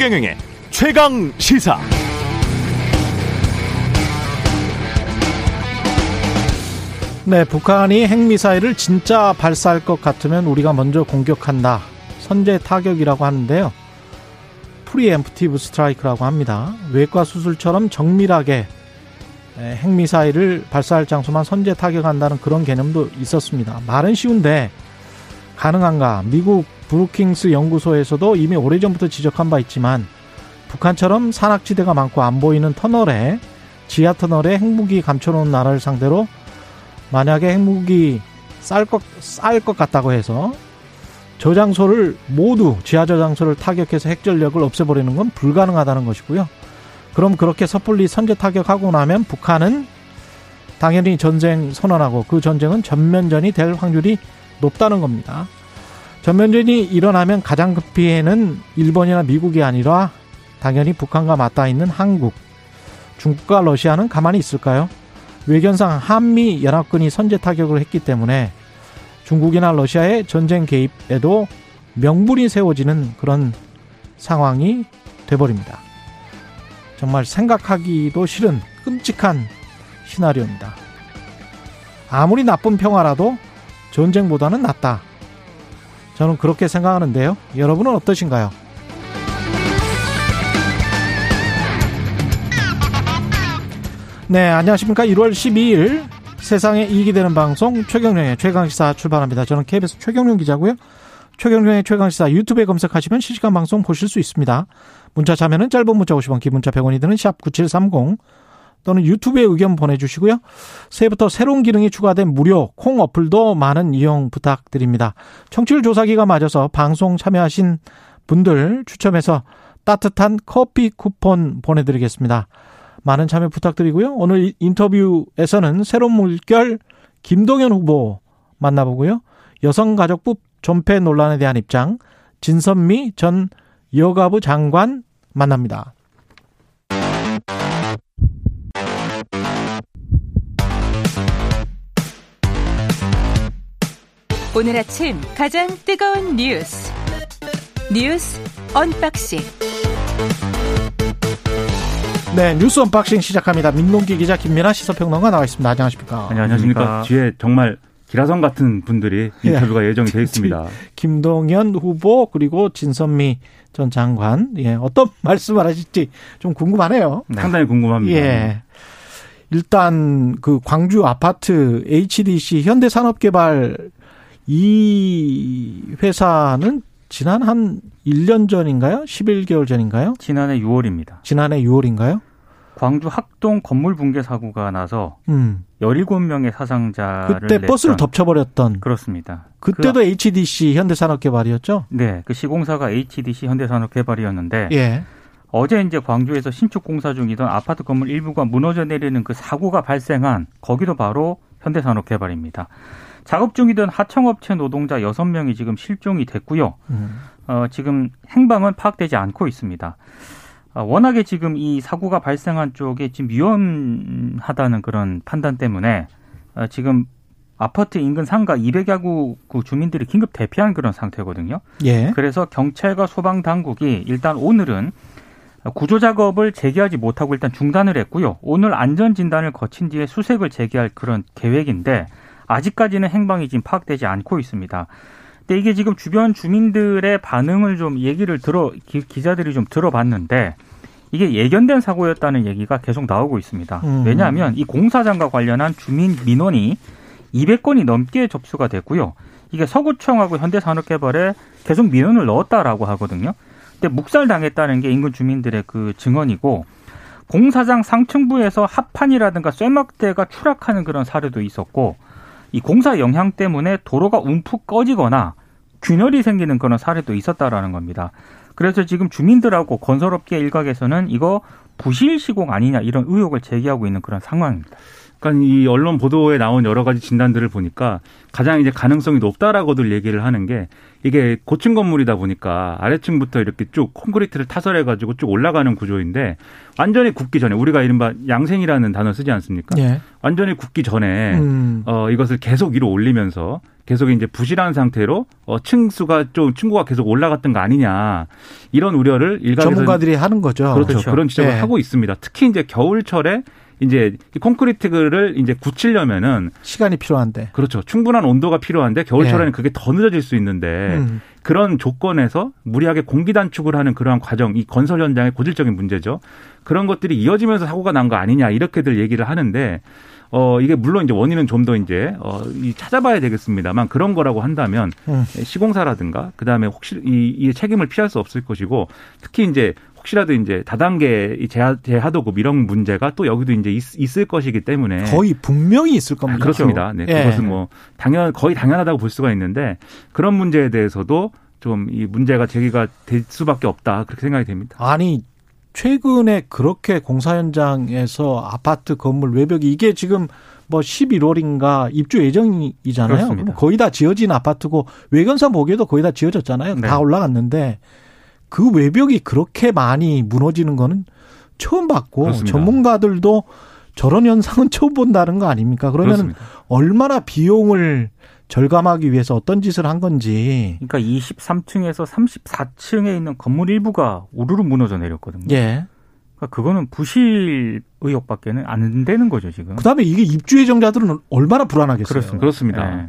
최경영의 최강 시사. 네, 북한이 핵미사일을 진짜 발사할 것 같으면 우리가 먼저 공격한다. 선제 타격이라고 하는데요. preemptive strike라고 합니다. 외과 수술처럼 정밀하게 핵미사일을 발사할 장소만 선제 타격한다는 그런 개념도 있었습니다. 말은 쉬운데 가능한가? 미국 브루킹스 연구소에서도 이미 오래전부터 지적한 바 있지만 북한처럼 산악지대가 많고 안 보이는 터널에 지하 터널에 핵무기 감춰놓은 나라를 상대로 만약에 핵무기 쌀 것, 쌀 것 같다고 해서 저장소를 모두 지하 저장소를 타격해서 핵전력을 없애버리는 건 불가능하다는 것이고요. 그럼 그렇게 섣불리 선제 타격하고 나면 북한은 당연히 전쟁 선언하고 그 전쟁은 전면전이 될 확률이 높다는 겁니다. 전면전이 일어나면 가장 급 피해는 일본이나 미국이 아니라 당연히 북한과 맞닿아 있는 한국, 중국과 러시아는 가만히 있을까요? 외견상 한미 연합군이 선제 타격을 했기 때문에 중국이나 러시아의 전쟁 개입에도 명분이 세워지는 그런 상황이 돼버립니다. 정말 생각하기도 싫은 끔찍한 시나리오입니다. 아무리 나쁜 평화라도 전쟁보다는 낫다. 저는 그렇게 생각하는데요. 여러분은 어떠신가요? 네, 안녕하십니까. 1월 12일 세상에 이익이 되는 방송 최경령의 최강시사 출발합니다. 저는 KBS 최경령 기자고요. 최경령의 최강시사 유튜브에 검색하시면 실시간 방송 보실 수 있습니다. 문자 참여는 짧은 문자 50원, 긴 문자 100원이 드는 샵 9730 또는 유튜브에 의견 보내주시고요. 새해부터 새로운 기능이 추가된 무료 콩 어플도 많은 이용 부탁드립니다. 청취율 조사기가 맞아서 방송 참여하신 분들 추첨해서 따뜻한 커피 쿠폰 보내드리겠습니다. 많은 참여 부탁드리고요. 오늘 인터뷰에서는 새로운 물결 김동연 후보 만나보고요. 여성가족부 존폐 논란에 대한 입장 진선미 전 여가부 장관 만납니다. 오늘 아침 가장 뜨거운 뉴스 뉴스 언박싱 네 뉴스 언박싱 시작합니다. 민동기 기자 김민아 시사평론가 나와 있습니다. 안녕하십니까? 안녕하십니까? 뒤에 정말 기라성 같은 분들이 인터뷰가 예. 정이 되어 있습니다. 김동연 후보 그리고 진선미 전 장관 예 어떤 말씀을 하실지 좀 궁금하네요. 네. 상당히 궁금합니다. 예. 일단 그 광주 아파트 HDC 현대산업개발 이 회사는 지난 한 1년 전인가요? 11개월 전인가요? 지난해 6월입니다. 지난해 6월인가요? 광주 학동 건물 붕괴 사고가 나서 음. 17명의 사상자를 그때 냈던. 버스를 덮쳐버렸던 그렇습니다. 그때도 그, HDC 현대산업개발이었죠? 네, 그 시공사가 HDC 현대산업개발이었는데 예. 어제 이제 광주에서 신축 공사 중이던 아파트 건물 일부가 무너져 내리는 그 사고가 발생한 거기도 바로 현대산업개발입니다. 작업 중이던 하청업체 노동자 여섯 명이 지금 실종이 됐고요. 음. 어, 지금 행방은 파악되지 않고 있습니다. 어, 워낙에 지금 이 사고가 발생한 쪽에 지금 위험하다는 그런 판단 때문에 어, 지금 아파트 인근 상가 200여구 그 주민들이 긴급 대피한 그런 상태거든요. 예. 그래서 경찰과 소방 당국이 일단 오늘은 구조 작업을 재개하지 못하고 일단 중단을 했고요. 오늘 안전 진단을 거친 뒤에 수색을 재개할 그런 계획인데 아직까지는 행방이 지금 파악되지 않고 있습니다. 근데 이게 지금 주변 주민들의 반응을 좀 얘기를 들어 기, 기자들이 좀 들어봤는데 이게 예견된 사고였다는 얘기가 계속 나오고 있습니다. 음. 왜냐하면 이 공사장과 관련한 주민 민원이 200건이 넘게 접수가 됐고요. 이게 서구청하고 현대산업개발에 계속 민원을 넣었다라고 하거든요. 근데 묵살당했다는 게 인근 주민들의 그 증언이고 공사장 상층부에서 합판이라든가 쇠막대가 추락하는 그런 사례도 있었고 이 공사 영향 때문에 도로가 움푹 꺼지거나 균열이 생기는 그런 사례도 있었다라는 겁니다. 그래서 지금 주민들하고 건설업계 일각에서는 이거 부실 시공 아니냐 이런 의혹을 제기하고 있는 그런 상황입니다. 그러니까 이 언론 보도에 나온 여러 가지 진단들을 보니까 가장 이제 가능성이 높다라고들 얘기를 하는 게 이게 고층 건물이다 보니까 아래층부터 이렇게 쭉 콘크리트를 타설해 가지고 쭉 올라가는 구조인데 완전히 굳기 전에 우리가 이른바 양생이라는 단어 쓰지 않습니까? 예. 완전히 굳기 전에 음. 어 이것을 계속 위로 올리면서 계속 이제 부실한 상태로 어 층수가 좀 층고가 계속 올라갔던 거 아니냐 이런 우려를 일각에서 전문가들이 하는 거죠. 그렇죠. 그렇죠. 그런 지적을 예. 하고 있습니다. 특히 이제 겨울철에 이제 콘크리트를 이제 굳히려면은 시간이 필요한데 그렇죠. 충분한 온도가 필요한데 겨울철에는 예. 그게 더 늦어질 수 있는데 음. 그런 조건에서 무리하게 공기 단축을 하는 그러한 과정, 이 건설 현장의 고질적인 문제죠. 그런 것들이 이어지면서 사고가 난 거 아니냐 이렇게들 얘기를 하는데 어, 이게 물론 이제 원인은 좀 더 이제, 어, 이 찾아봐야 되겠습니다만 그런 거라고 한다면 음. 시공사라든가 그 다음에 혹시 이, 이 책임을 피할 수 없을 것이고 특히 이제 혹시라도 이제 다단계 재하, 재하도급 이런 문제가 또 여기도 이제 있, 을 것이기 때문에 거의 분명히 있을 겁니다. 아, 그렇습니다. 네, 예. 그것은 뭐 당연 거의 당연하다고 볼 수가 있는데 그런 문제에 대해서도 좀 이 문제가 제기가 될 수밖에 없다 그렇게 생각이 됩니다. 아니 최근에 그렇게 공사 현장에서 아파트 건물 외벽이 이게 지금 뭐 11월인가 입주 예정이잖아요. 거의 다 지어진 아파트고 외관상 보기에도 거의 다 지어졌잖아요. 네. 다 올라갔는데 그 외벽이 그렇게 많이 무너지는 거는 처음 봤고 그렇습니다. 전문가들도 저런 현상은 처음 본다는 거 아닙니까? 그러면 얼마나 비용을 절감하기 위해서 어떤 짓을 한 건지. 그러니까 23층에서 34층에 있는 건물 일부가 우르르 무너져 내렸거든요. 예. 그러니까 그거는 부실 의혹밖에는 안 되는 거죠 지금. 그다음에 이게 입주 예정자들은 얼마나 불안하겠어요. 그렇습니다. 그렇습니다. 네.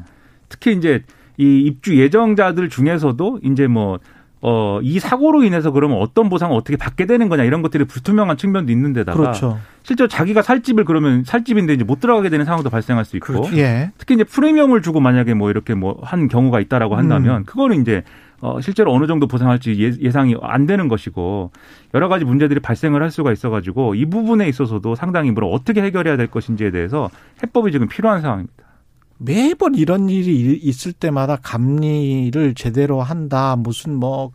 특히 이제 이 입주 예정자들 중에서도 이제 뭐 어, 이 사고로 인해서 그러면 어떤 보상을 어떻게 받게 되는 거냐 이런 것들이 불투명한 측면도 있는데다가 그렇죠. 실제로 자기가 살 집을 그러면 살 집인데 이제 못 들어가게 되는 상황도 발생할 수 있고 그렇죠. 예. 특히 이제 프리미엄을 주고 만약에 뭐 이렇게 뭐 한 경우가 있다라고 한다면 음. 그거는 이제 어, 실제로 어느 정도 보상할지 예, 예상이 안 되는 것이고 여러 가지 문제들이 발생을 할 수가 있어가지고 이 부분에 있어서도 상당히 뭐 어떻게 해결해야 될 것인지에 대해서 해법이 지금 필요한 상황입니다. 매번 이런 일이 있을 때마다 감리를 제대로 한다, 무슨 뭐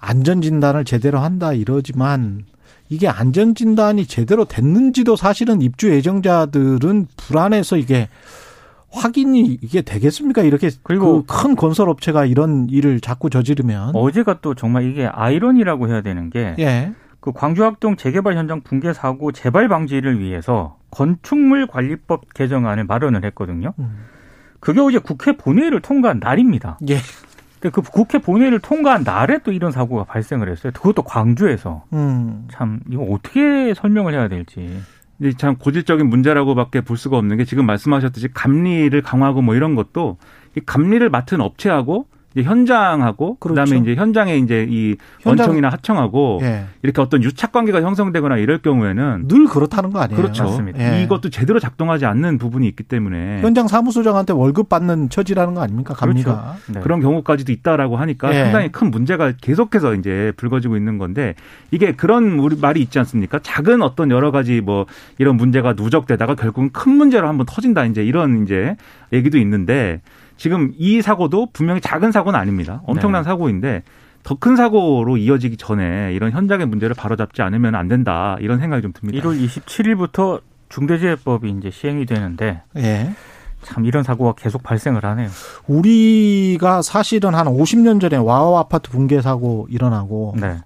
안전진단을 제대로 한다 이러지만 이게 안전진단이 제대로 됐는지도 사실은 입주 예정자들은 불안해서 이게 확인이 이게 되겠습니까? 이렇게 그리고 그 큰 건설 업체가 이런 일을 자꾸 저지르면 어제가 또 정말 이게 아이러니라고 해야 되는 게 예. 그 광주학동 재개발 현장 붕괴 사고 재발 방지를 위해서 건축물 관리법 개정안을 마련을 했거든요. 음. 그게 어제 국회 본회의를 통과한 날입니다. 예. 근데 그 국회 본회의를 통과한 날에 또 이런 사고가 발생을 했어요. 그것도 광주에서. 음. 참 이거 어떻게 설명을 해야 될지. 참 고질적인 문제라고밖에 볼 수가 없는 게 지금 말씀하셨듯이 감리를 강화하고 뭐 이런 것도 이 감리를 맡은 업체하고 이제 현장하고 그렇죠. 그다음에 이제 현장에 이제 이 현장. 원청이나 하청하고 예. 이렇게 어떤 유착 관계가 형성되거나 이럴 경우에는 늘 그렇다는 거 아니에요? 그렇죠. 맞습니다. 예. 이것도 제대로 작동하지 않는 부분이 있기 때문에 현장 사무소장한테 월급 받는 처지라는 거 아닙니까? 감리가 그렇죠. 네. 그런 경우까지도 있다라고 하니까 예. 상당히 큰 문제가 계속해서 이제 불거지고 있는 건데 이게 그런 우리 말이 있지 않습니까? 작은 어떤 여러 가지 뭐 이런 문제가 누적되다가 결국은 큰 문제로 한번 터진다 이제 이런 이제 얘기도 있는데 지금 이 사고도 분명히 작은 사고는 아닙니다. 엄청난 네. 사고인데 더 큰 사고로 이어지기 전에 이런 현장의 문제를 바로잡지 않으면 안 된다 이런 생각이 좀 듭니다. 1월 27일부터 중대재해법이 이제 시행이 되는데 예. 참 이런 사고가 계속 발생을 하네요. 우리가 사실은 한 50년 전에 와우 아파트 붕괴 사고 일어나고 네.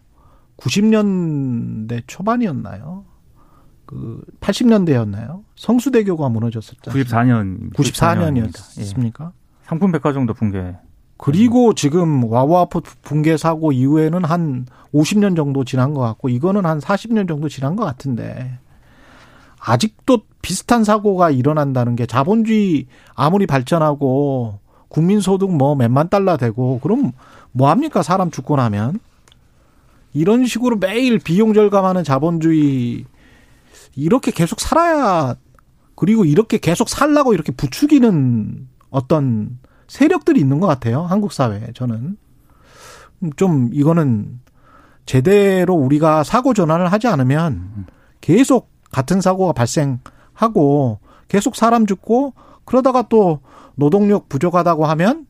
90년대 초반이었나요? 그 80년대였나요? 성수대교가 무너졌었죠. 94년 94년이었습니까? 예. 삼풍 백화점도 붕괴. 그리고 지금 와와프 붕괴 사고 이후에는 한 50년 정도 지난 것 같고 이거는 한 40년 정도 지난 것 같은데 아직도 비슷한 사고가 일어난다는 게 자본주의 아무리 발전하고 국민 소득 뭐 몇만 달러 되고 그럼 뭐 합니까 사람 죽고 나면 이런 식으로 매일 비용 절감하는 자본주의 이렇게 계속 살아야 그리고 이렇게 계속 살라고 이렇게 부추기는 어떤 세력들이 있는 것 같아요. 한국 사회에 저는 좀 이거는 제대로 우리가 사고 전환을 하지 않으면 계속 같은 사고가 발생하고 계속 사람 죽고 그러다가 또 노동력 부족하다고 하면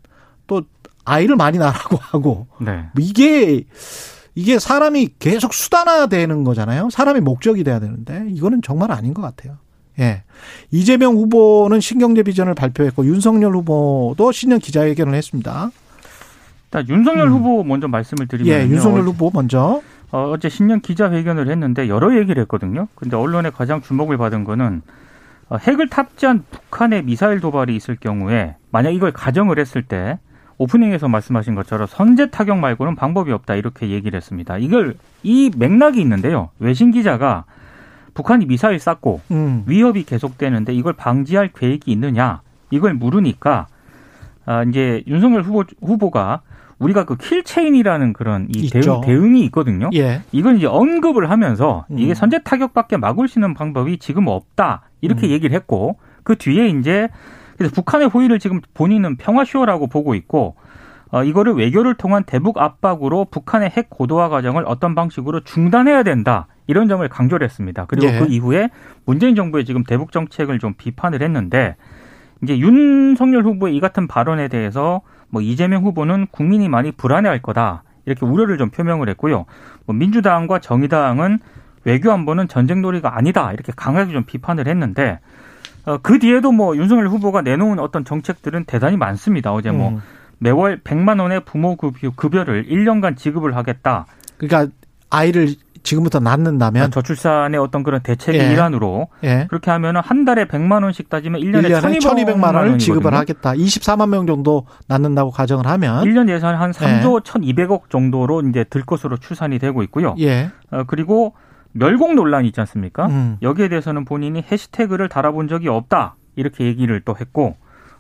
또 아이를 많이 낳으라고 하고 네. 이게 이게 사람이 계속 수단화되는 거잖아요. 사람이 목적이 돼야 되는데 이거는 정말 아닌 것 같아요. 예. 이재명 후보는 신경제 비전을 발표했고 윤석열 후보도 신년 기자회견을 했습니다. 일단 윤석열 음. 후보 먼저 말씀을 드리면 예, 윤석열 후보 먼저 어, 어제 신년 기자회견을 했는데 여러 얘기를 했거든요. 근데 언론에 가장 주목을 받은 거는 어, 핵을 탑재한 북한의 미사일 도발이 있을 경우에 만약 이걸 가정을 했을 때 오프닝에서 말씀하신 것처럼 선제 타격 말고는 방법이 없다 이렇게 얘기를 했습니다. 이걸 이 맥락이 있는데요. 외신 기자가 북한이 미사일 쐈고 음. 위협이 계속되는데 이걸 방지할 계획이 있느냐 이걸 물으니까 아 이제 윤석열 후보 후보가 우리가 그 킬체인이라는 그런 이 대응, 대응 이 있거든요. 예. 이걸 이제 언급을 하면서 이게 음. 선제 타격밖에 막을 수 있는 방법이 지금 없다 이렇게 음. 얘기를 했고 그 뒤에 이제 그래서 북한의 호의를 지금 본인은 평화쇼라고 보고 있고 어, 이거를 외교를 통한 대북 압박으로 북한의 핵 고도화 과정을 어떤 방식으로 중단해야 된다. 이런 점을 강조를 했습니다. 그리고 예. 그 이후에 문재인 정부의 지금 대북 정책을 좀 비판을 했는데 이제 윤석열 후보의 이 같은 발언에 대해서 뭐 이재명 후보는 국민이 많이 불안해할 거다. 이렇게 우려를 좀 표명을 했고요. 뭐 민주당과 정의당은 외교 안보는 전쟁놀이가 아니다. 이렇게 강하게 좀 비판을 했는데 어, 그 뒤에도 뭐 윤석열 후보가 내놓은 어떤 정책들은 대단히 많습니다. 어제 뭐 음. 매월 100만 원의 부모 급여를 1년간 지급을 하겠다. 그러니까 아이를 지금부터 낳는다면 저출산의 어떤 그런 대책의 예. 일환으로 예. 그렇게 하면 한 달에 100만 원씩 따지면 1년에, 1년에 1200만 원을 지급을 하겠다. 24만 명 정도 낳는다고 가정을 하면 1년 예산 한 3조 예. 1200억 정도로 이제 들 것으로 추산이 되고 있고요. 예. 어, 그리고 멸공 논란이 있지 않습니까? 음. 여기에 대해서는 본인이 해시태그를 달아본 적이 없다. 이렇게 얘기를 또 했고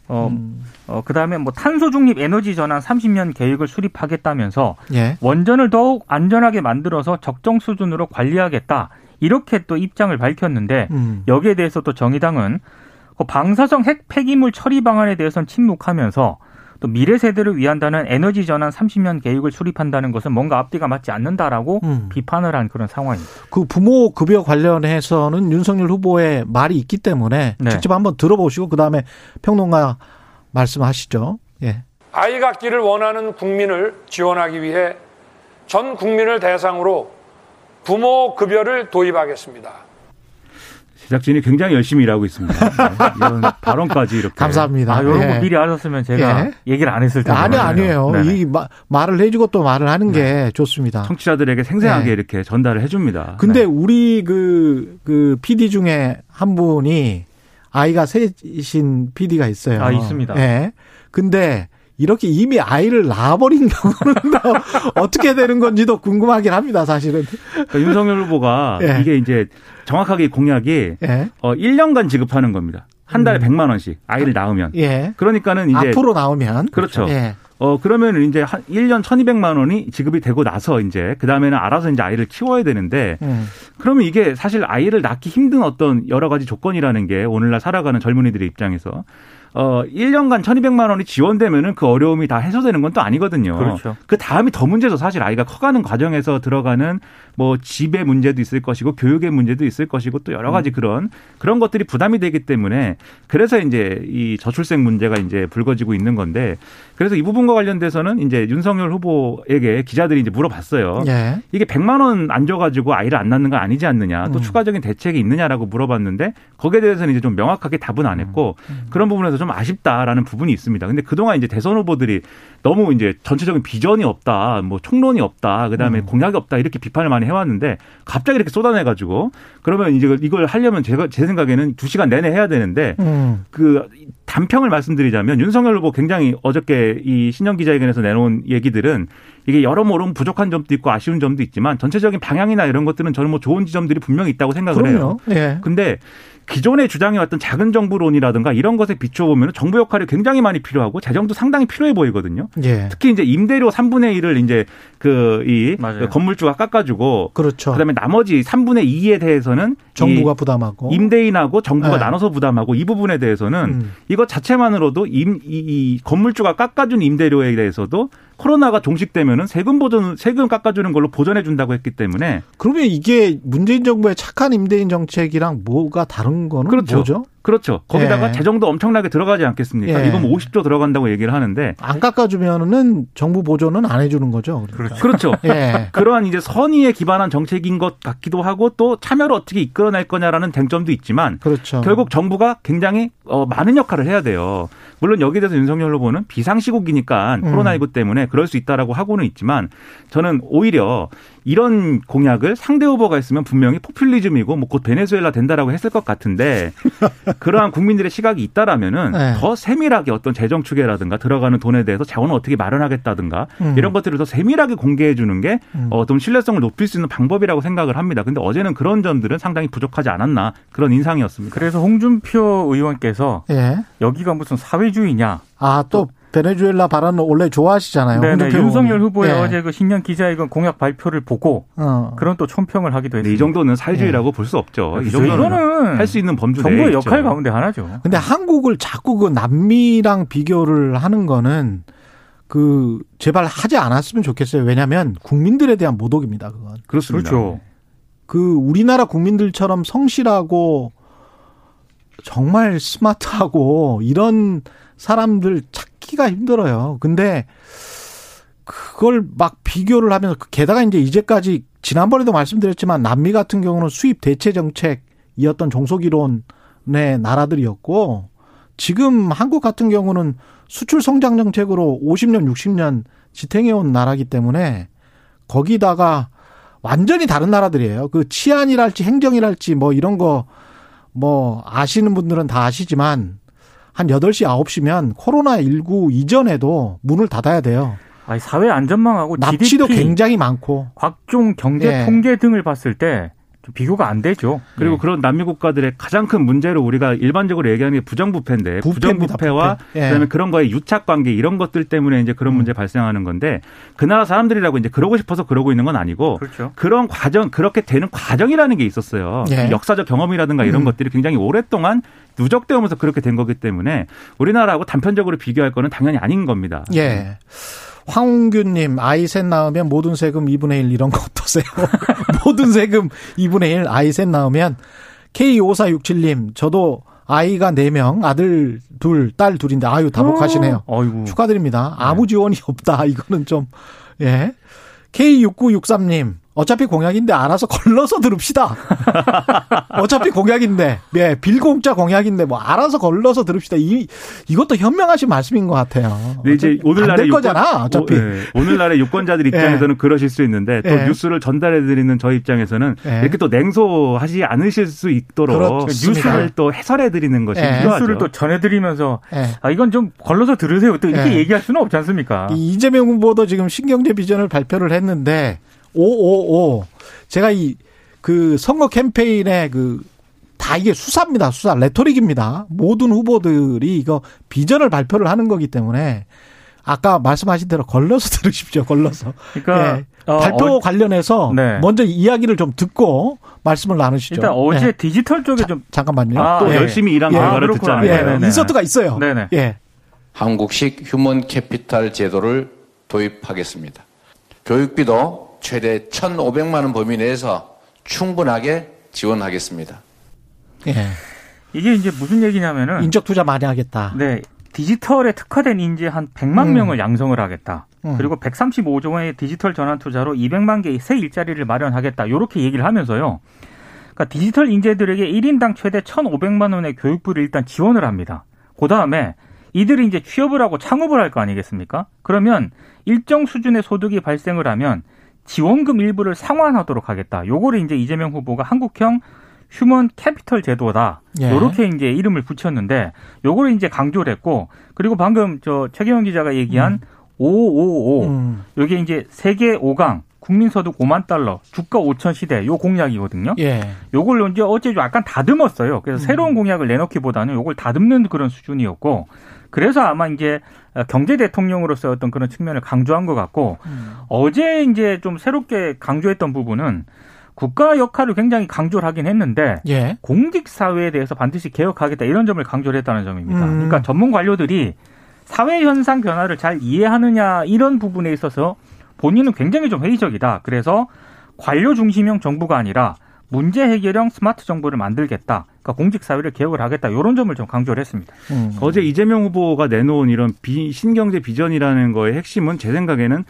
어, 음. 어, 그 다음에 뭐 탄소 중립 에너지 전환 30년 계획을 수립하겠다면서 예. 원전을 더욱 안전하게 만들어서 적정 수준으로 관리하겠다. 이렇게 또 입장을 밝혔는데 음. 여기에 대해서 또 정의당은 그 방사성 핵 폐기물 처리 방안에 대해서는 침묵하면서 또 미래 세대를 위한다는 에너지 전환 30년 계획을 수립한다는 것은 뭔가 앞뒤가 맞지 않는다라고 음. 비판을 한 그런 상황입니다. 그 부모 급여 관련해서는 윤석열 후보의 말이 있기 때문에 네. 직접 한번 들어보시고 그다음에 평론가 말씀하시죠. 예. 아이 갖기를 원하는 국민을 지원하기 위해 전 국민을 대상으로 부모 급여를 도입하겠습니다. 제작진이 굉장히 열심히 일하고 있습니다. 네, 이런 발언까지 이렇게. 감사합니다. 아, 이런 거 예. 미리 알았으면 제가 예. 얘기를 안 했을 텐데. 아니, 아니에요. 네네. 이 마, 말을 해주고 또 말을 하는 게 네. 좋습니다. 청취자들에게 생생하게 네. 이렇게 전달을 해줍니다. 근데 네. 우리 그, 그 PD 중에 한 분이 아이가 셋인 PD가 있어요. 아, 있습니다. 예. 근데 이렇게 이미 아이를 낳아버린 경우는 어떻게 되는 건지도 궁금하긴 합니다, 사실은. 그러니까 윤석열 후보가 예. 이게 이제 정확하게 공약이 예. 어 1년간 지급하는 겁니다. 한 달에 음. 100만 원씩 아이를 낳으면. 예. 그러니까는 이제 앞으로 나오면 그렇죠. 예. 어 그러면 이제 한 1년 1,200만 원이 지급이 되고 나서 이제 그다음에는 알아서 이제 아이를 키워야 되는데 음. 그러면 이게 사실 아이를 낳기 힘든 어떤 여러 가지 조건이라는 게 오늘날 살아가는 젊은이들의 입장에서 어 1년간 1,200만 원이 지원되면은 그 어려움이 다 해소되는 건 또 아니거든요. 그렇죠. 그 다음이 더 문제죠. 사실 아이가 커가는 과정에서 들어가는 뭐 집의 문제도 있을 것이고 교육의 문제도 있을 것이고 또 여러 가지 음. 그런 그런 것들이 부담이 되기 때문에 그래서 이제 이 저출생 문제가 이제 불거지고 있는 건데 그래서 이 부분과 관련돼서는 이제 윤석열 후보에게 기자들이 이제 물어봤어요. 예. 이게 100만 원 안 줘가지고 아이를 안 낳는 건 아니지 않느냐 또 음. 추가적인 대책이 있느냐라고 물어봤는데 거기에 대해서는 이제 좀 명확하게 답은 안 했고 음. 음. 그런 부분에서 좀 아쉽다라는 부분이 있습니다. 근데 그동안 이제 대선 후보들이 너무 이제 전체적인 비전이 없다, 뭐 총론이 없다, 그 다음에 음. 공약이 없다 이렇게 비판을 많이 해왔는데 갑자기 이렇게 쏟아내가지고 그러면 이제 이걸 하려면 제가 제 생각에는 두 시간 내내 해야 되는데 음. 그 단평을 말씀드리자면 윤석열 후보 굉장히 어저께 이 신년 기자회견에서 내놓은 얘기들은 이게 여러모로 부족한 점도 있고 아쉬운 점도 있지만 전체적인 방향이나 이런 것들은 저는 뭐 좋은 지점들이 분명히 있다고 생각을 그럼요. 해요. 예. 근데 기존에 주장해왔던 작은 정부론이라든가 이런 것에 비춰보면 정부 역할이 굉장히 많이 필요하고 재정도 상당히 필요해 보이거든요. 예. 특히 이제 임대료 3분의 1을 이제 그이 그 건물주가 깎아주고 그렇죠. 그다음에 나머지 3분의 2에 대해서는 정부가 부담하고 임대인하고 정부가 네. 나눠서 부담하고 이 부분에 대해서는 음. 이것 자체만으로도 임, 이, 이 건물주가 깎아준 임대료에 대해서도 코로나가 종식되면은 세금 보전 세금 깎아주는 걸로 보전해 준다고 했기 때문에 그러면 이게 문재인 정부의 착한 임대인 정책이랑 뭐가 다른 거는 그렇죠. 뭐죠? 그렇죠. 거기다가 예. 재정도 엄청나게 들어가지 않겠습니까? 예. 이건 뭐 50조 들어간다고 얘기를 하는데 안 깎아주면은 정부 보조는 안 해주는 거죠. 그러니까. 그렇죠. 그렇죠. 예. 그러한 이제 선의에 기반한 정책인 것 같기도 하고 또 참여를 어떻게 이끌어낼 거냐라는 쟁점도 있지만 그렇죠. 결국 정부가 굉장히 어, 많은 역할을 해야 돼요. 물론 여기에 대해서 윤석열 후보는 비상시국이니까 음. 코로나19 때문에 그럴 수 있다라고 하고는 있지만 저는 오히려 이런 공약을 상대 후보가 있으면 분명히 포퓰리즘이고 뭐 곧 베네수엘라 된다라고 했을 것 같은데 그러한 국민들의 시각이 있다라면은 네. 더 세밀하게 어떤 재정 추계라든가 들어가는 돈에 대해서 자원을 어떻게 마련하겠다든가 음. 이런 것들을 더 세밀하게 공개해 주는 게 음. 어, 좀 신뢰성을 높일 수 있는 방법이라고 생각을 합니다. 근데 어제는 그런 점들은 상당히 부족하지 않았나 그런 인상이었습니다. 그래서 홍준표 의원께서 예. 여기가 무슨 사회주의냐? 아, 또 베네수엘라 발언을 원래 좋아하시잖아요. 네네. 윤석열 후보의 네. 어제 그 신년 기자회견 공약 발표를 보고 어. 그런 또 총평을 하기도 했습니다. 이 정도는 사회주의라고 네. 볼수 없죠. 이 정도는 할 수 있는 범주 정부의 역할 가운데 하나죠. 근데 한국을 자꾸 그 남미랑 비교를 하는 거는 그 제발 하지 않았으면 좋겠어요. 왜냐하면 국민들에 대한 모독입니다. 그건. 그렇습니다. 그렇죠. 그 우리나라 국민들처럼 성실하고 정말 스마트하고 이런 사람들 찾 기가 힘들어요. 근데 그걸 막 비교를 하면서 게다가 이제 이제까지 지난번에도 말씀드렸지만 남미 같은 경우는 수입 대체 정책이었던 종속 이론의 나라들이었고 지금 한국 같은 경우는 수출 성장 정책으로 50년, 60년 지탱해 온 나라기 때문에 거기다가 완전히 다른 나라들이에요. 그 치안이랄지 행정이랄지 뭐 이런 거 뭐 아시는 분들은 다 아시지만 한 8시, 9시면 코로나19 이전에도 문을 닫아야 돼요. 아니, 사회 안전망하고 납치도 GDP, 굉장히 많고 각종 경제 예. 통계 등을 봤을 때 비교가 안 되죠. 그리고 네. 그런 남미 국가들의 가장 큰 문제로 우리가 일반적으로 얘기하는 게 부정부패인데 부정부패와 부패. 예. 그다음에 그런 거에 유착 관계 이런 것들 때문에 이제 그런 음. 문제 발생하는 건데 그 나라 사람들이라고 이제 그러고 싶어서 그러고 있는 건 아니고 그렇죠. 그런 과정 그렇게 되는 과정이라는 게 있었어요. 예. 역사적 경험이라든가 이런 음. 것들이 굉장히 오랫동안 누적되어 오면서 그렇게 된 거기 때문에 우리나라하고 단편적으로 비교할 거는 당연히 아닌 겁니다. 예. 황웅규님, 아이 셋 낳으면 모든 세금 2분의 1 이런 거 어떠세요? 모든 세금 2분의 1, 아이 셋 낳으면 K5467님, 저도 아이가 4명, 아들 둘, 딸 둘인데, 아유, 다복하시네요. 어, 축하드립니다. 아무 네. 지원이 없다. 이거는 좀, 예. K6963님, 어차피 공약인데 알아서 걸러서 들읍시다. 어차피 공약인데, 예, 빌공짜 공약인데 뭐 알아서 걸러서 들읍시다. 이 이것도 현명하신 말씀인 것 같아요. 네, 이제 오늘날의 유권, 거잖아. 어차피 오, 네. 오늘날의 유권자들 입장에서는 예. 그러실 수 있는데 또 예. 뉴스를 전달해 드리는 저희 입장에서는 예. 이렇게 또 냉소하지 않으실 수 있도록 그렇습니다. 뉴스를 또 해설해 드리는 것이 예. 필요하죠. 뉴스를 또 전해 드리면서 예. 아 이건 좀 걸러서 들으세요. 또 이렇게 예. 얘기할 수는 없지 않습니까? 이재명 후보도 지금 신경제 비전을 발표를 했는데. 오오오. 제가 이 그 선거 캠페인에 그 다 이게 수사입니다. 수사. 레토릭입니다. 모든 후보들이 이거 비전을 발표를 하는 거기 때문에 아까 말씀하신 대로 걸러서 들으십시오. 걸러서. 그러니까 예. 어, 발표 어, 관련해서 네. 먼저 이야기를 좀 듣고 말씀을 나누시죠. 일단 어제 네. 디지털 쪽에 자, 좀 잠깐만요. 아, 또 예. 열심히 일한 예. 결과를 아, 듣잖아요. 예. 인서트가 있어요. 네네. 예. 한국식 human capital 제도를 도입하겠습니다. 교육비도 최대 1,500만 원 범위 내에서 충분하게 지원하겠습니다. 예. 이게 이제 무슨 얘기냐면은 인적 투자 많이 하겠다. 네. 디지털에 특화된 인재 한 100만 음. 명을 양성을 하겠다. 음. 그리고 135조 원의 디지털 전환 투자로 200만 개의 새 일자리를 마련하겠다. 이렇게 얘기를 하면서요. 그러니까 디지털 인재들에게 1인당 최대 1,500만 원의 교육부를 일단 지원을 합니다. 그다음에 이들이 이제 취업을 하고 창업을 할 거 아니겠습니까? 그러면 일정 수준의 소득이 발생을 하면 지원금 일부를 상환하도록 하겠다. 요거를 이제 이재명 후보가 한국형 휴먼 캐피털 제도다. 예. 요렇게 이제 이름을 붙였는데 요거를 이제 강조를 했고 그리고 방금 저 최경영 기자가 얘기한 음. 555 음. 요게 이제 세계 5강 국민 소득 5만 달러, 주가 5천 시대 요 공약이거든요. 예. 요걸 이제 어제 좀 약간 다듬었어요. 그래서 음. 새로운 공약을 내놓기보다는 요걸 다듬는 그런 수준이었고 그래서 아마 이제 경제 대통령으로서 어떤 그런 측면을 강조한 것 같고 음. 어제 이제 좀 새롭게 강조했던 부분은 국가 역할을 굉장히 강조를 하긴 했는데 예. 공직 사회에 대해서 반드시 개혁하겠다 이런 점을 강조를 했다는 점입니다. 음. 그러니까 전문 관료들이 사회 현상 변화를 잘 이해하느냐 이런 부분에 있어서 본인은 굉장히 좀 회의적이다. 그래서 관료 중심형 정부가 아니라 문제 해결형 스마트 정부를 만들겠다. 그러니까 공직 사회를 개혁을 하겠다. 이런 점을 좀 강조를 했습니다. 음. 어제 이재명 후보가 내놓은 이런 비, 신경제 비전이라는 거의 핵심은 제 생각에는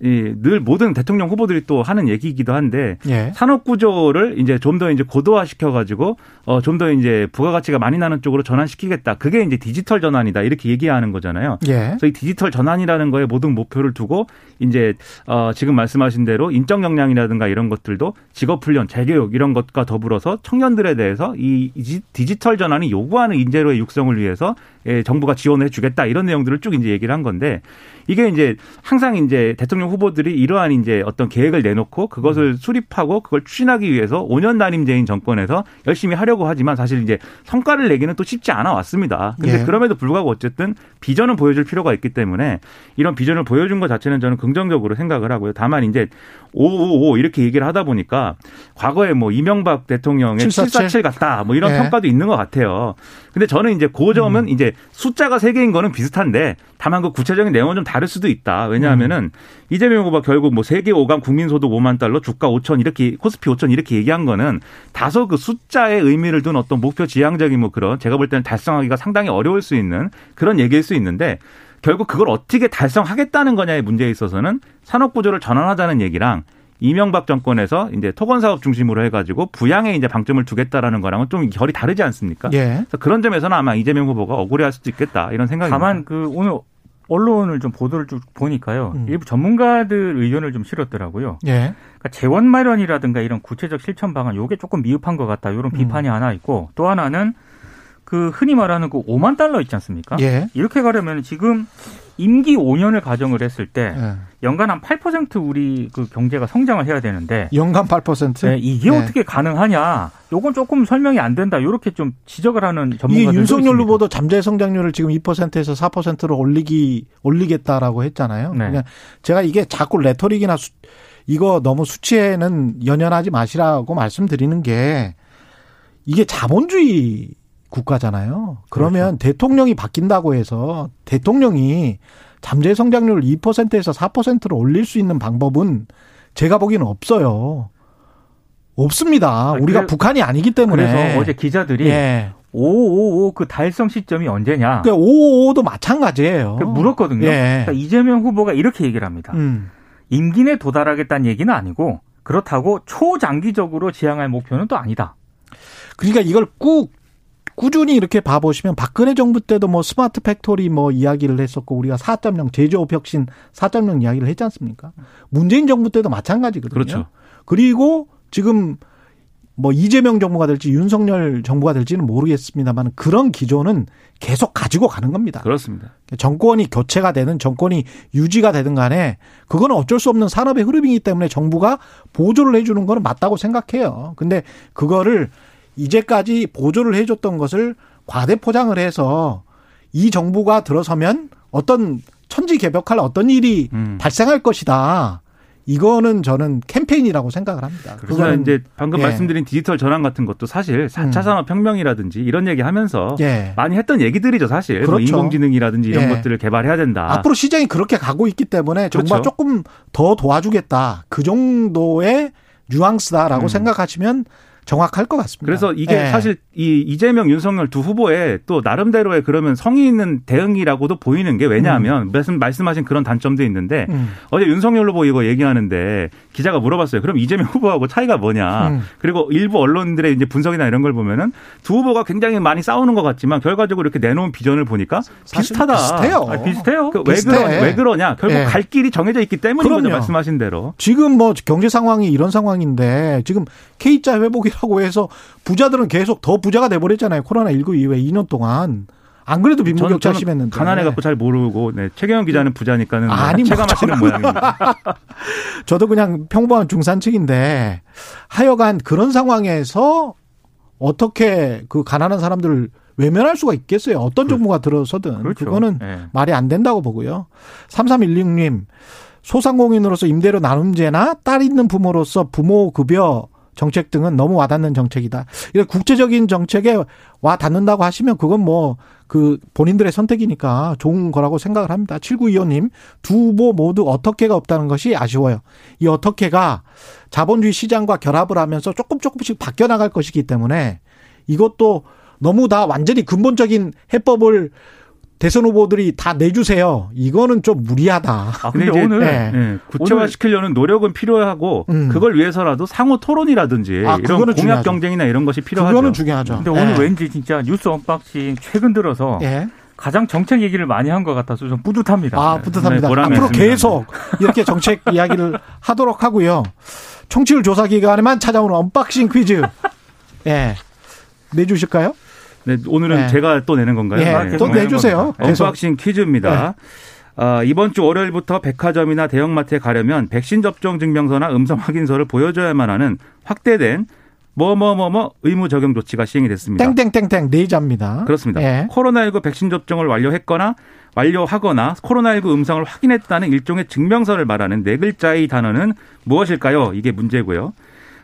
이는 모든 대통령 후보들이 또 하는 얘기이기도 한데 예. 산업 구조를 이제 좀 더 이제 고도화 시켜 가지고 어 좀 더 이제 부가가치가 많이 나는 쪽으로 전환시키겠다. 그게 이제 디지털 전환이다. 이렇게 얘기하는 거잖아요. 예. 그래서 이 디지털 전환이라는 거에 모든 목표를 두고 이제 어 지금 말씀하신 대로 인적 역량이라든가 이런 것들도 직업 훈련, 재교육 이런 것과 더불어서 청년들에 대해서 이 디지털 전환이 요구하는 인재로의 육성을 위해서 예, 정부가 지원해 주겠다. 이런 내용들을 쭉 이제 얘기를 한 건데 이게 이제 항상 이제 대통령 후보들이 이러한 이제 어떤 계획을 내놓고 그것을 음. 수립하고 그걸 추진하기 위해서 5년 단임제인 정권에서 열심히 하려고 하지만 사실 이제 성과를 내기는 또 쉽지 않아 왔습니다. 근데 예. 그럼에도 불구하고 어쨌든 비전은 보여줄 필요가 있기 때문에 이런 비전을 보여준 것 자체는 저는 긍정적으로 생각을 하고요. 다만 이제 555 이렇게 얘기를 하다 보니까 과거에 뭐 이명박 대통령의 747, 747 같다 뭐 이런 예. 평가도 있는 것 같아요. 근데 저는 이제 그 점은 음. 이제 숫자가 세 개인 거는 비슷한데 다만 그 구체적인 내용은 좀 다를 수도 있다. 왜냐하면은 음. 이재명 후보가 결국 뭐 세계 5강 국민소득 5만 달러, 주가 5천 이렇게 코스피 5천 이렇게 얘기한 거는 다소 그 숫자의 의미를 둔 어떤 목표 지향적인 뭐 그런 제가 볼 때는 달성하기가 상당히 어려울 수 있는 그런 얘기일 수 있는데 결국 그걸 어떻게 달성하겠다는 거냐의 문제에 있어서는 산업 구조를 전환하자는 얘기랑 이명박 정권에서 이제 토건 사업 중심으로 해가지고 부양에 이제 방점을 두겠다라는 거랑은 좀 결이 다르지 않습니까? 예. 그래서 그런 점에서는 아마 이재명 후보가 억울해할 수도 있겠다 이런 생각이. 다만 그 오늘 언론을 좀 보도를 쭉 보니까요. 음. 일부 전문가들 의견을 좀 실었더라고요. 예. 그러니까 재원 마련이라든가 이런 구체적 실천 방안 요게 조금 미흡한 것 같다. 이런 비판이 음. 하나 있고 또 하나는 그 흔히 말하는 그 5만 달러 있지 않습니까? 예. 이렇게 가려면 지금 임기 5년을 가정을 했을 때 예. 연간 한 8% 우리 그 경제가 성장을 해야 되는데 연간 8%? 네, 이게 예. 어떻게 가능하냐? 요건 조금 설명이 안 된다. 이렇게 좀 지적을 하는 전문가들도 이 윤석열 후보도 잠재 성장률을 지금 2%에서 4%로 올리기 올리겠다라고 했잖아요. 네. 그냥 제가 이게 자꾸 레토릭이나 수, 이거 너무 수치에는 연연하지 마시라고 말씀드리는 게 이게 자본주의 국가잖아요. 그러면 그렇죠. 대통령이 바뀐다고 해서 대통령이 잠재 성장률을 2%에서 4%로 올릴 수 있는 방법은 제가 보기에는 없어요. 없습니다. 아, 우리가 북한이 아니기 때문에. 그래서 어제 기자들이 예. 555 그 달성 시점이 언제냐. 그러니까 555도 마찬가지예요. 물었거든요. 예. 그러니까 이재명 후보가 이렇게 얘기를 합니다. 음. 임기 내 도달하겠다는 얘기는 아니고 그렇다고 초장기적으로 지향할 목표는 또 아니다. 그러니까 이걸 꾹 꾸준히 이렇게 봐보시면 박근혜 정부 때도 뭐 스마트 팩토리 뭐 이야기를 했었고 우리가 4.0 제조업 혁신 4.0 이야기를 했지 않습니까? 문재인 정부 때도 마찬가지거든요. 그렇죠. 그리고 지금 뭐 이재명 정부가 될지 윤석열 정부가 될지는 모르겠습니다만 그런 기조는 계속 가지고 가는 겁니다. 그렇습니다. 정권이 교체가 되는 정권이 유지가 되든 간에 그거는 어쩔 수 없는 산업의 흐름이기 때문에 정부가 보조를 해주는 거는 맞다고 생각해요. 근데 그거를 이제까지 보조를 해줬던 것을 과대 포장을 해서 이 정부가 들어서면 어떤 천지개벽할 어떤 일이 음. 발생할 것이다. 이거는 저는 캠페인이라고 생각을 합니다. 그래서 이제 방금 예. 말씀드린 디지털 전환 같은 것도 사실 4차 음. 산업 혁명이라든지 이런 얘기 하면서 예. 많이 했던 얘기들이죠, 사실. 뭐 그렇죠. 뭐 인공지능이라든지 이런 예. 것들을 개발해야 된다. 앞으로 시장이 그렇게 가고 있기 때문에 정부가 그렇죠. 조금 더 도와주겠다. 그 정도의 뉘앙스다라고 음. 생각하시면 정확할 것 같습니다. 그래서 이게 네. 사실 이 이재명 윤석열 두 후보의 또 나름대로의 그러면 성의 있는 대응이라고도 보이는 게 왜냐하면 음. 말씀 말씀하신 그런 단점도 있는데 음. 어제 윤석열 후보 이거 얘기하는데 기자가 물어봤어요. 그럼 이재명 후보하고 차이가 뭐냐? 음. 그리고 일부 언론들의 이제 분석이나 이런 걸 보면은 두 후보가 굉장히 많이 싸우는 것 같지만 결과적으로 이렇게 내놓은 비전을 보니까 비슷하다. 비슷해요. 아, 비슷해요. 그 왜, 그러, 왜 그러냐? 결국 네. 갈 길이 정해져 있기 때문인 거죠. 말씀하신 대로. 지금 뭐 경제 상황이 이런 상황인데 지금 K자 회복이 하고 해서 부자들은 계속 더 부자가 돼버렸잖아요. 코로나 19 이후에 2년 동안. 안 그래도 빈부격차 심했는데. 가난해 갖고 잘 모르고 네. 최경영 기자는 부자니까는 아니 뭐 체감하시는 모양입니다. 저도 그냥 평범한 중산층인데 하여간 그런 상황에서 어떻게 그 가난한 사람들을 외면할 수가 있겠어요. 어떤 정부가 들어서든 그렇죠. 그거는 네. 말이 안 된다고 보고요. 3316님 소상공인으로서 임대료 나눔제나 딸 있는 부모로서 부모 급여 정책 등은 너무 와닿는 정책이다. 이게 국제적인 정책에 와 닿는다고 하시면 그건 뭐 그 본인들의 선택이니까 좋은 거라고 생각을 합니다. 7925님 두 후보 모두 어떻게가 없다는 것이 아쉬워요. 이 어떻게가 자본주의 시장과 결합을 하면서 조금 조금씩 바뀌어 나갈 것이기 때문에 이것도 너무 다 완전히 근본적인 해법을 대선 후보들이 다 내주세요. 이거는 좀 무리하다. 아, 근데, 근데 오늘 네. 네. 구체화시키려는 노력은 필요하고 음. 그걸 위해서라도 상호 토론이라든지 아, 이런 공약 중요하죠. 경쟁이나 이런 것이 필요하죠. 그거는 중요하죠. 근데 오늘 네. 왠지 진짜 뉴스 언박싱 최근 들어서 네. 가장 정책 얘기를 많이 한 것 같아서 좀 뿌듯합니다. 아, 뿌듯합니다. 네, 앞으로 계속 이렇게 정책 이야기를 하도록 하고요. 청취율 조사 기간에만 찾아오는 언박싱 퀴즈. 예. 내주실까요? 네, 오늘은 네. 제가 또 내는 건가요? 네. 네. 또 내주세요. 언박싱 퀴즈입니다. 네. 어, 이번 주 월요일부터 백화점이나 대형마트에 가려면 백신 접종 증명서나 음성 확인서를 보여줘야만 하는 확대된 뭐뭐뭐뭐 의무 적용 조치가 시행이 됐습니다. 땡땡땡땡 네 자입니다. 그렇습니다. 예. 코로나19 백신 접종을 완료했거나 완료하거나 코로나19 음성을 확인했다는 일종의 증명서를 말하는 네 글자의 단어는 무엇일까요? 이게 문제고요.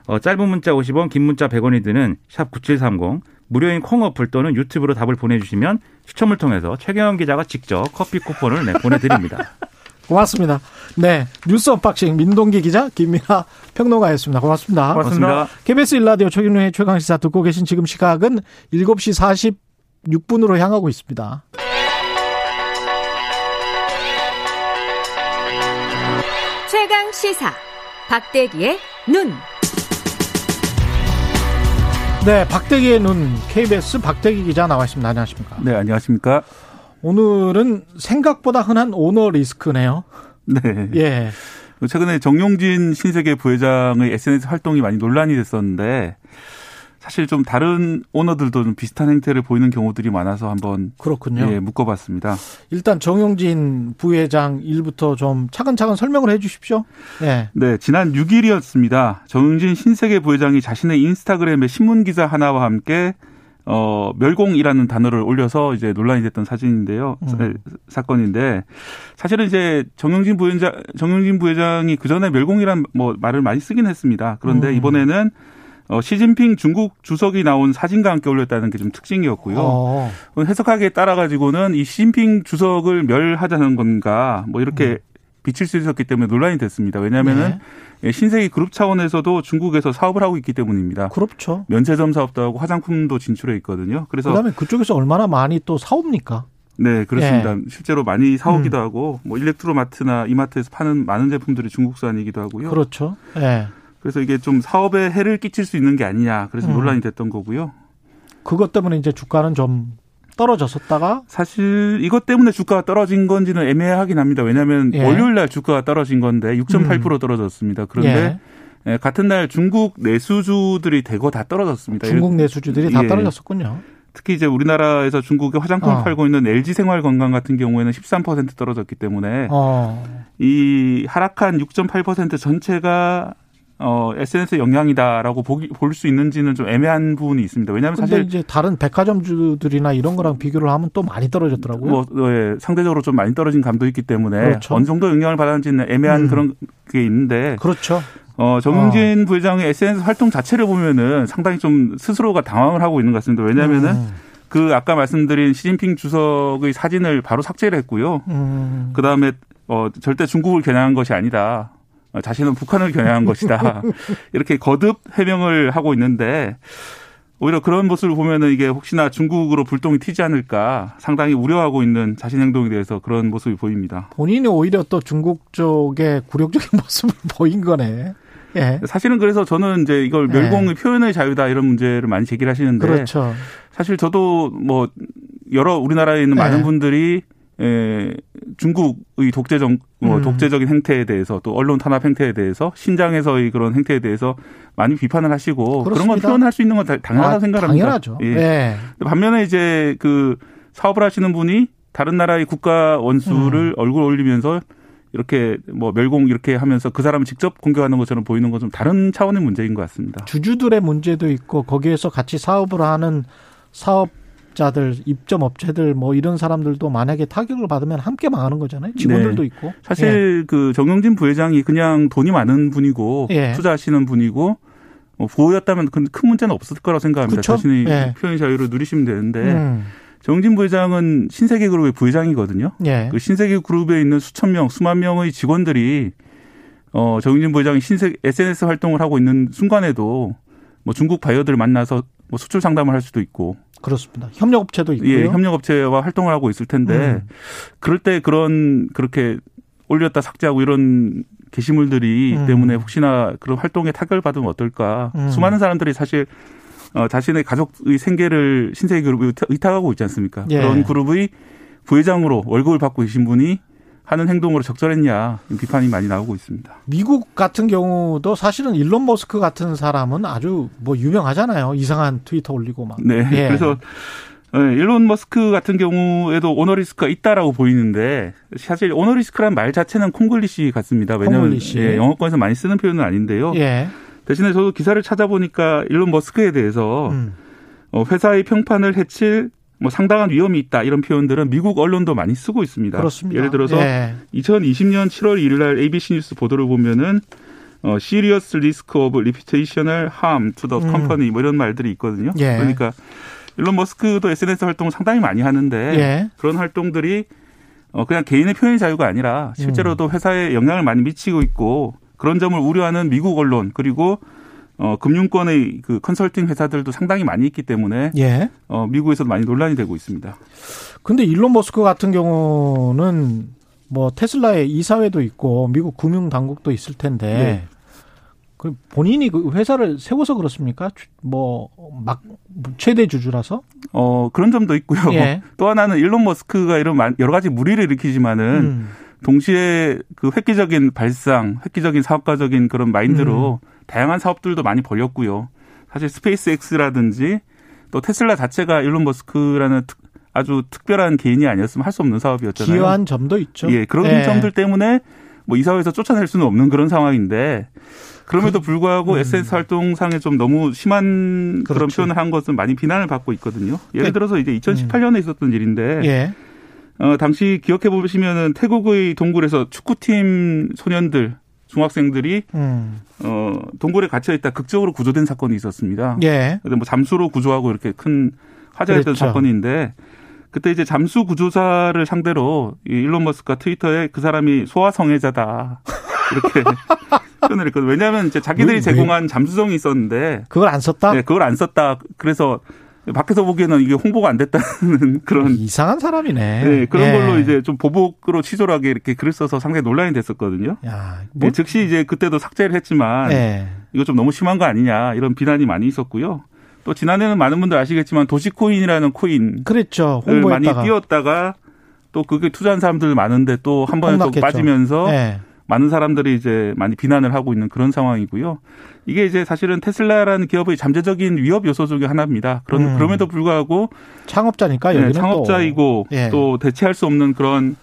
어, 짧은 문자 50원, 긴 문자 100원이 드는 샵 9730, 무료인 콩 어플 또는 유튜브로 답을 보내주시면 추첨을 통해서 최경영 기자가 직접 커피 쿠폰을 네, 보내드립니다. 고맙습니다. 네. 뉴스 언박싱 민동기 기자, 김민아 평론가였습니다. 고맙습니다. 고맙습니다. KBS 일라디오 최경영의 최강시사 듣고 계신 지금 시각은 7시 46분으로 향하고 있습니다. 최강 시사 박대기의 눈. 네, 박대기의 눈 KBS 박대기 기자 나와 있습니다. 안녕하십니까? 네, 안녕하십니까? 오늘은 생각보다 흔한 오너 리스크네요. 네. 예. 최근에 정용진 신세계 부회장의 SNS 활동이 많이 논란이 됐었는데 사실 좀 다른 오너들도 좀 비슷한 행태를 보이는 경우들이 많아서 한번 그렇군요. 예, 묶어봤습니다. 일단 정용진 부회장 일부터 좀 차근차근 설명을 해주십시오. 예. 네, 지난 6일이었습니다. 정용진 신세계 부회장이 자신의 인스타그램에 신문 기자 하나와 함께 어, 멸공이라는 단어를 올려서 이제 논란이 됐던 사진인데요. 음. 사건인데 사실은 이제 정용진 부회장 정용진 부회장이 그 전에 멸공이란 뭐 말을 많이 쓰긴 했습니다. 그런데 음. 이번에는 어, 시진핑 중국 주석이 나온 사진과 함께 올렸다는 게 좀 특징이었고요. 어. 해석하기에 따라 가지고는 이 시진핑 주석을 멸하자는 건가 뭐 이렇게 음. 비칠 수 있었기 때문에 논란이 됐습니다. 왜냐하면은 네. 신세계 그룹 차원에서도 중국에서 사업을 하고 있기 때문입니다. 그렇죠. 면세점 사업도 하고 화장품도 진출해 있거든요. 그래서 그다음에 그쪽에서 얼마나 많이 또 사옵니까? 네, 그렇습니다. 네. 실제로 많이 사오기도 음. 하고 뭐 일렉트로마트나 이마트에서 파는 많은 제품들이 중국산이기도 하고요. 그렇죠. 네. 그래서 이게 좀 사업에 해를 끼칠 수 있는 게 아니냐. 그래서 음. 논란이 됐던 거고요. 그것 때문에 이제 주가는 좀 떨어졌었다가 사실 이것 때문에 주가가 떨어진 건지는 애매하긴 합니다. 왜냐하면 예. 월요일 날 주가가 떨어진 건데 6.8% 음. 떨어졌습니다. 그런데 예. 예. 같은 날 중국 내수주들이 대거 다 떨어졌습니다. 중국 내수주들이 다 예. 떨어졌었군요. 특히 이제 우리나라에서 중국에 화장품을 어. 팔고 있는 LG 생활건강 같은 경우에는 13% 떨어졌기 때문에 어. 이 하락한 6.8% 전체가 어, SNS 영향이다라고 보기, 볼수 있는지는 좀 애매한 부분이 있습니다. 왜냐하면 사실 이제 다른 백화점주들이나 이런 거랑 비교를 하면 또 많이 떨어졌더라고요. 뭐, 예, 상대적으로 좀 많이 떨어진 감도 있기 때문에 그렇죠. 어느 정도 영향을 받았는지는 애매한 음. 그런 게 있는데 그렇죠. 어, 정용진 어. 부회장의 SNS 활동 자체를 보면은 상당히 좀 스스로가 당황을 하고 있는 것 같습니다. 왜냐하면은 음. 그 아까 말씀드린 시진핑 주석의 사진을 바로 삭제를 했고요. 음. 그 다음에 어, 절대 중국을 겨냥한 것이 아니다. 어, 자신은 북한을 겨냥한 것이다. 이렇게 거듭 해명을 하고 있는데 오히려 그런 모습을 보면은 이게 혹시나 중국으로 불똥이 튀지 않을까 상당히 우려하고 있는 자신 행동에 대해서 그런 모습이 보입니다. 본인이 오히려 또 중국 쪽의 굴욕적인 모습을 보인 거네. 예. 사실은 그래서 저는 이제 이걸 멸공의 예. 표현의 자유다 이런 문제를 많이 제기를 하시는데 그렇죠. 사실 저도 뭐 여러 우리나라에 있는 많은 예. 분들이 에, 중국의 독재적 뭐 음. 독재적인 행태에 대해서 또 언론 탄압 행태에 대해서 신장에서의 그런 행태에 대해서 많이 비판을 하시고 그렇습니다. 그런 건 표현할 수 있는 건 당연하다고 아, 생각합니다. 당연하죠. 예. 네. 반면에 이제 그 사업을 하시는 분이 다른 나라의 국가 원수를 음. 얼굴 올리면서 이렇게 뭐 멸공 이렇게 하면서 그 사람을 직접 공격하는 것처럼 보이는 건 좀 다른 차원의 문제인 것 같습니다. 주주들의 문제도 있고 거기에서 같이 사업을 하는 사업 자들 입점 업체들 뭐 이런 사람들도 만약에 타격을 받으면 함께 망하는 거잖아요. 직원들도 네. 있고. 사실 예. 그 정영진 부회장이 그냥 돈이 많은 분이고 예. 투자하시는 분이고 뭐 보호였다면 큰 문제는 없을 거라고 생각합니다. 그쵸? 자신의 예. 표현 자유를 누리시면 되는데 음. 정진 부회장은 신세계 그룹의 부회장이거든요. 예. 그 신세계 그룹에 있는 수천 명, 수만 명의 직원들이 어 정진 부회장이 신세 SNS 활동을 하고 있는 순간에도 뭐 중국 바이어들 만나서 뭐 수출 상담을 할 수도 있고 그렇습니다. 협력업체도 있고요. 예, 협력업체와 활동을 하고 있을 텐데 음. 그럴 때 그런 그렇게 올렸다 삭제하고 이런 게시물들이 음. 때문에 혹시나 그런 활동에 타격을 받으면 어떨까. 음. 수많은 사람들이 사실 어, 자신의 가족의 생계를 신세계 그룹에 의탁하고 있지 않습니까? 예. 그런 그룹의 부회장으로 월급을 받고 계신 분이 하는 행동으로 적절했냐 비판이 많이 나오고 있습니다. 미국 같은 경우도 사실은 일론 머스크 같은 사람은 아주 뭐 유명하잖아요. 이상한 트위터 올리고 막. 네. 예. 그래서 어, 일론 머스크 같은 경우에도 오너리스크가 있다라고 보이는데 사실 오너리스크란 말 자체는 콩글리시 같습니다. 왜냐하면 예, 영어권에서 많이 쓰는 표현은 아닌데요. 예. 대신에 저도 기사를 찾아보니까 일론 머스크에 대해서 음. 어, 회사의 평판을 해칠 뭐 상당한 위험이 있다 이런 표현들은 미국 언론도 많이 쓰고 있습니다. 그렇습니다. 예를 들어서 예. 2020년 7월 1일 날 ABC 뉴스 보도를 보면은 어 serious risk of reputational harm to the 음. company 뭐 이런 말들이 있거든요. 예. 그러니까 일론 머스크도 SNS 활동을 상당히 많이 하는데 예. 그런 활동들이 어 그냥 개인의 표현 자유가 아니라 실제로도 음. 회사에 영향을 많이 미치고 있고 그런 점을 우려하는 미국 언론 그리고 어, 금융권의 그 컨설팅 회사들도 상당히 많이 있기 때문에 예. 어, 미국에서도 많이 논란이 되고 있습니다. 근데 일론 머스크 같은 경우는 뭐 테슬라의 이사회도 있고 미국 금융 당국도 있을 텐데 네. 그 본인이 그 회사를 세워서 그렇습니까? 뭐 막 최대 주주라서? 어 그런 점도 있고요. 예. 또 하나는 일론 머스크가 이런 여러 가지 물의를 일으키지만은 음. 동시에 그 획기적인 발상, 획기적인 사업가적인 그런 마인드로 음. 다양한 사업들도 많이 벌렸고요. 사실 스페이스X라든지 또 테슬라 자체가 일론 머스크라는 특, 아주 특별한 개인이 아니었으면 할 수 없는 사업이었잖아요. 기여한 점도 있죠. 예, 그런 네. 점들 때문에 뭐 이사회에서 쫓아낼 수는 없는 그런 상황인데 그럼에도 그, 불구하고 음. SS 활동상에 좀 너무 심한 그렇죠. 그런 표현을 한 것은 많이 비난을 받고 있거든요. 예를 네. 들어서 이제 2018년에 음. 있었던 일인데 예. 어, 당시 기억해 보시면은 태국의 동굴에서 축구팀 소년들 중학생들이 음. 어 동굴에 갇혀 있다 극적으로 구조된 사건이 있었습니다. 예. 근데 뭐 잠수로 구조하고 이렇게 큰 화제가 됐던 사건인데 그때 이제 잠수 구조사를 상대로 이 일론 머스크가 트위터에 그 사람이 소아성애자다 이렇게 표현을 했거든요. 왜냐하면 이제 자기들이 제공한 잠수성이 있었는데 그걸 안 썼다. 네, 그걸 안 썼다. 그래서 밖에서 보기에는 이게 홍보가 안 됐다는 그런 이상한 사람이네. 네, 그런 예. 걸로 이제 좀 보복으로 치졸하게 이렇게 글을 써서 상당히 논란이 됐었거든요. 야, 뭐... 네, 즉시 이제 그때도 삭제를 했지만 예. 이거 좀 너무 심한 거 아니냐 이런 비난이 많이 있었고요. 또 지난해는 많은 분들 아시겠지만 도시코인이라는 코인 그랬죠. 홍보했다가. 많이 띄웠다가 또 그게 투자한 사람들 많은데 또 한 번에 또 빠지면서 예. 많은 사람들이 이제 많이 비난을 하고 있는 그런 상황이고요. 이게 이제 사실은 테슬라라는 기업의 잠재적인 위협 요소 중에 하나입니다. 그런 음. 그럼에도 불구하고 창업자니까 네, 창업자이고 또, 예. 또 대체할 수 없는 그런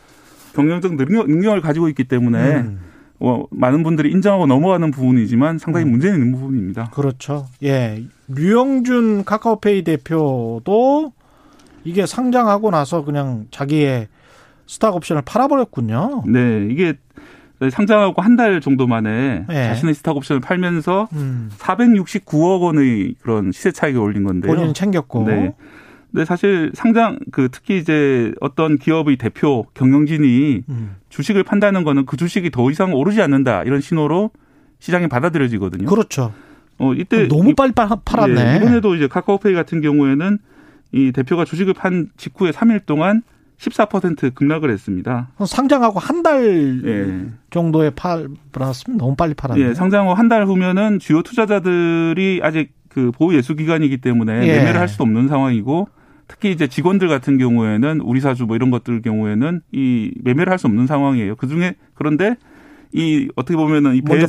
경영적 능력, 능력을 가지고 있기 때문에 음. 어, 많은 분들이 인정하고 넘어가는 부분이지만 상당히 음. 문제는 있는 부분입니다. 그렇죠. 예. 류영준 카카오페이 대표도 이게 상장하고 나서 그냥 자기의 스탁 옵션을 팔아버렸군요. 네. 이게 상장하고 한 달 정도 만에 네. 자신의 스탁 옵션을 팔면서 음. 469억 원의 그런 시세 차익을 올린 건데요. 본인은 챙겼고. 네. 근데 사실 상장 그 특히 이제 어떤 기업의 대표 경영진이 음. 주식을 판다는 거는 그 주식이 더 이상 오르지 않는다 이런 신호로 시장에 받아들여지거든요. 그렇죠. 어 이때 너무 빨리 팔았네. 네, 이번에도 이제 카카오페이 같은 경우에는 이 대표가 주식을 판 직후에 3일 동안 14% 급락을 했습니다. 상장하고 한달 예. 정도에 팔았으면 너무 빨리 팔았네요. 예, 상장후 한달 후면은 주요 투자자들이 아직 그 보호 예수 기간이기 때문에 예. 매매를 할수 없는 상황이고 특히 이제 직원들 같은 경우에는 우리 사주 뭐 이런 것들 경우에는 이 매매를 할 수 없는 상황이에요. 그 중에 그런데 이 어떻게 보면은 이 배에서.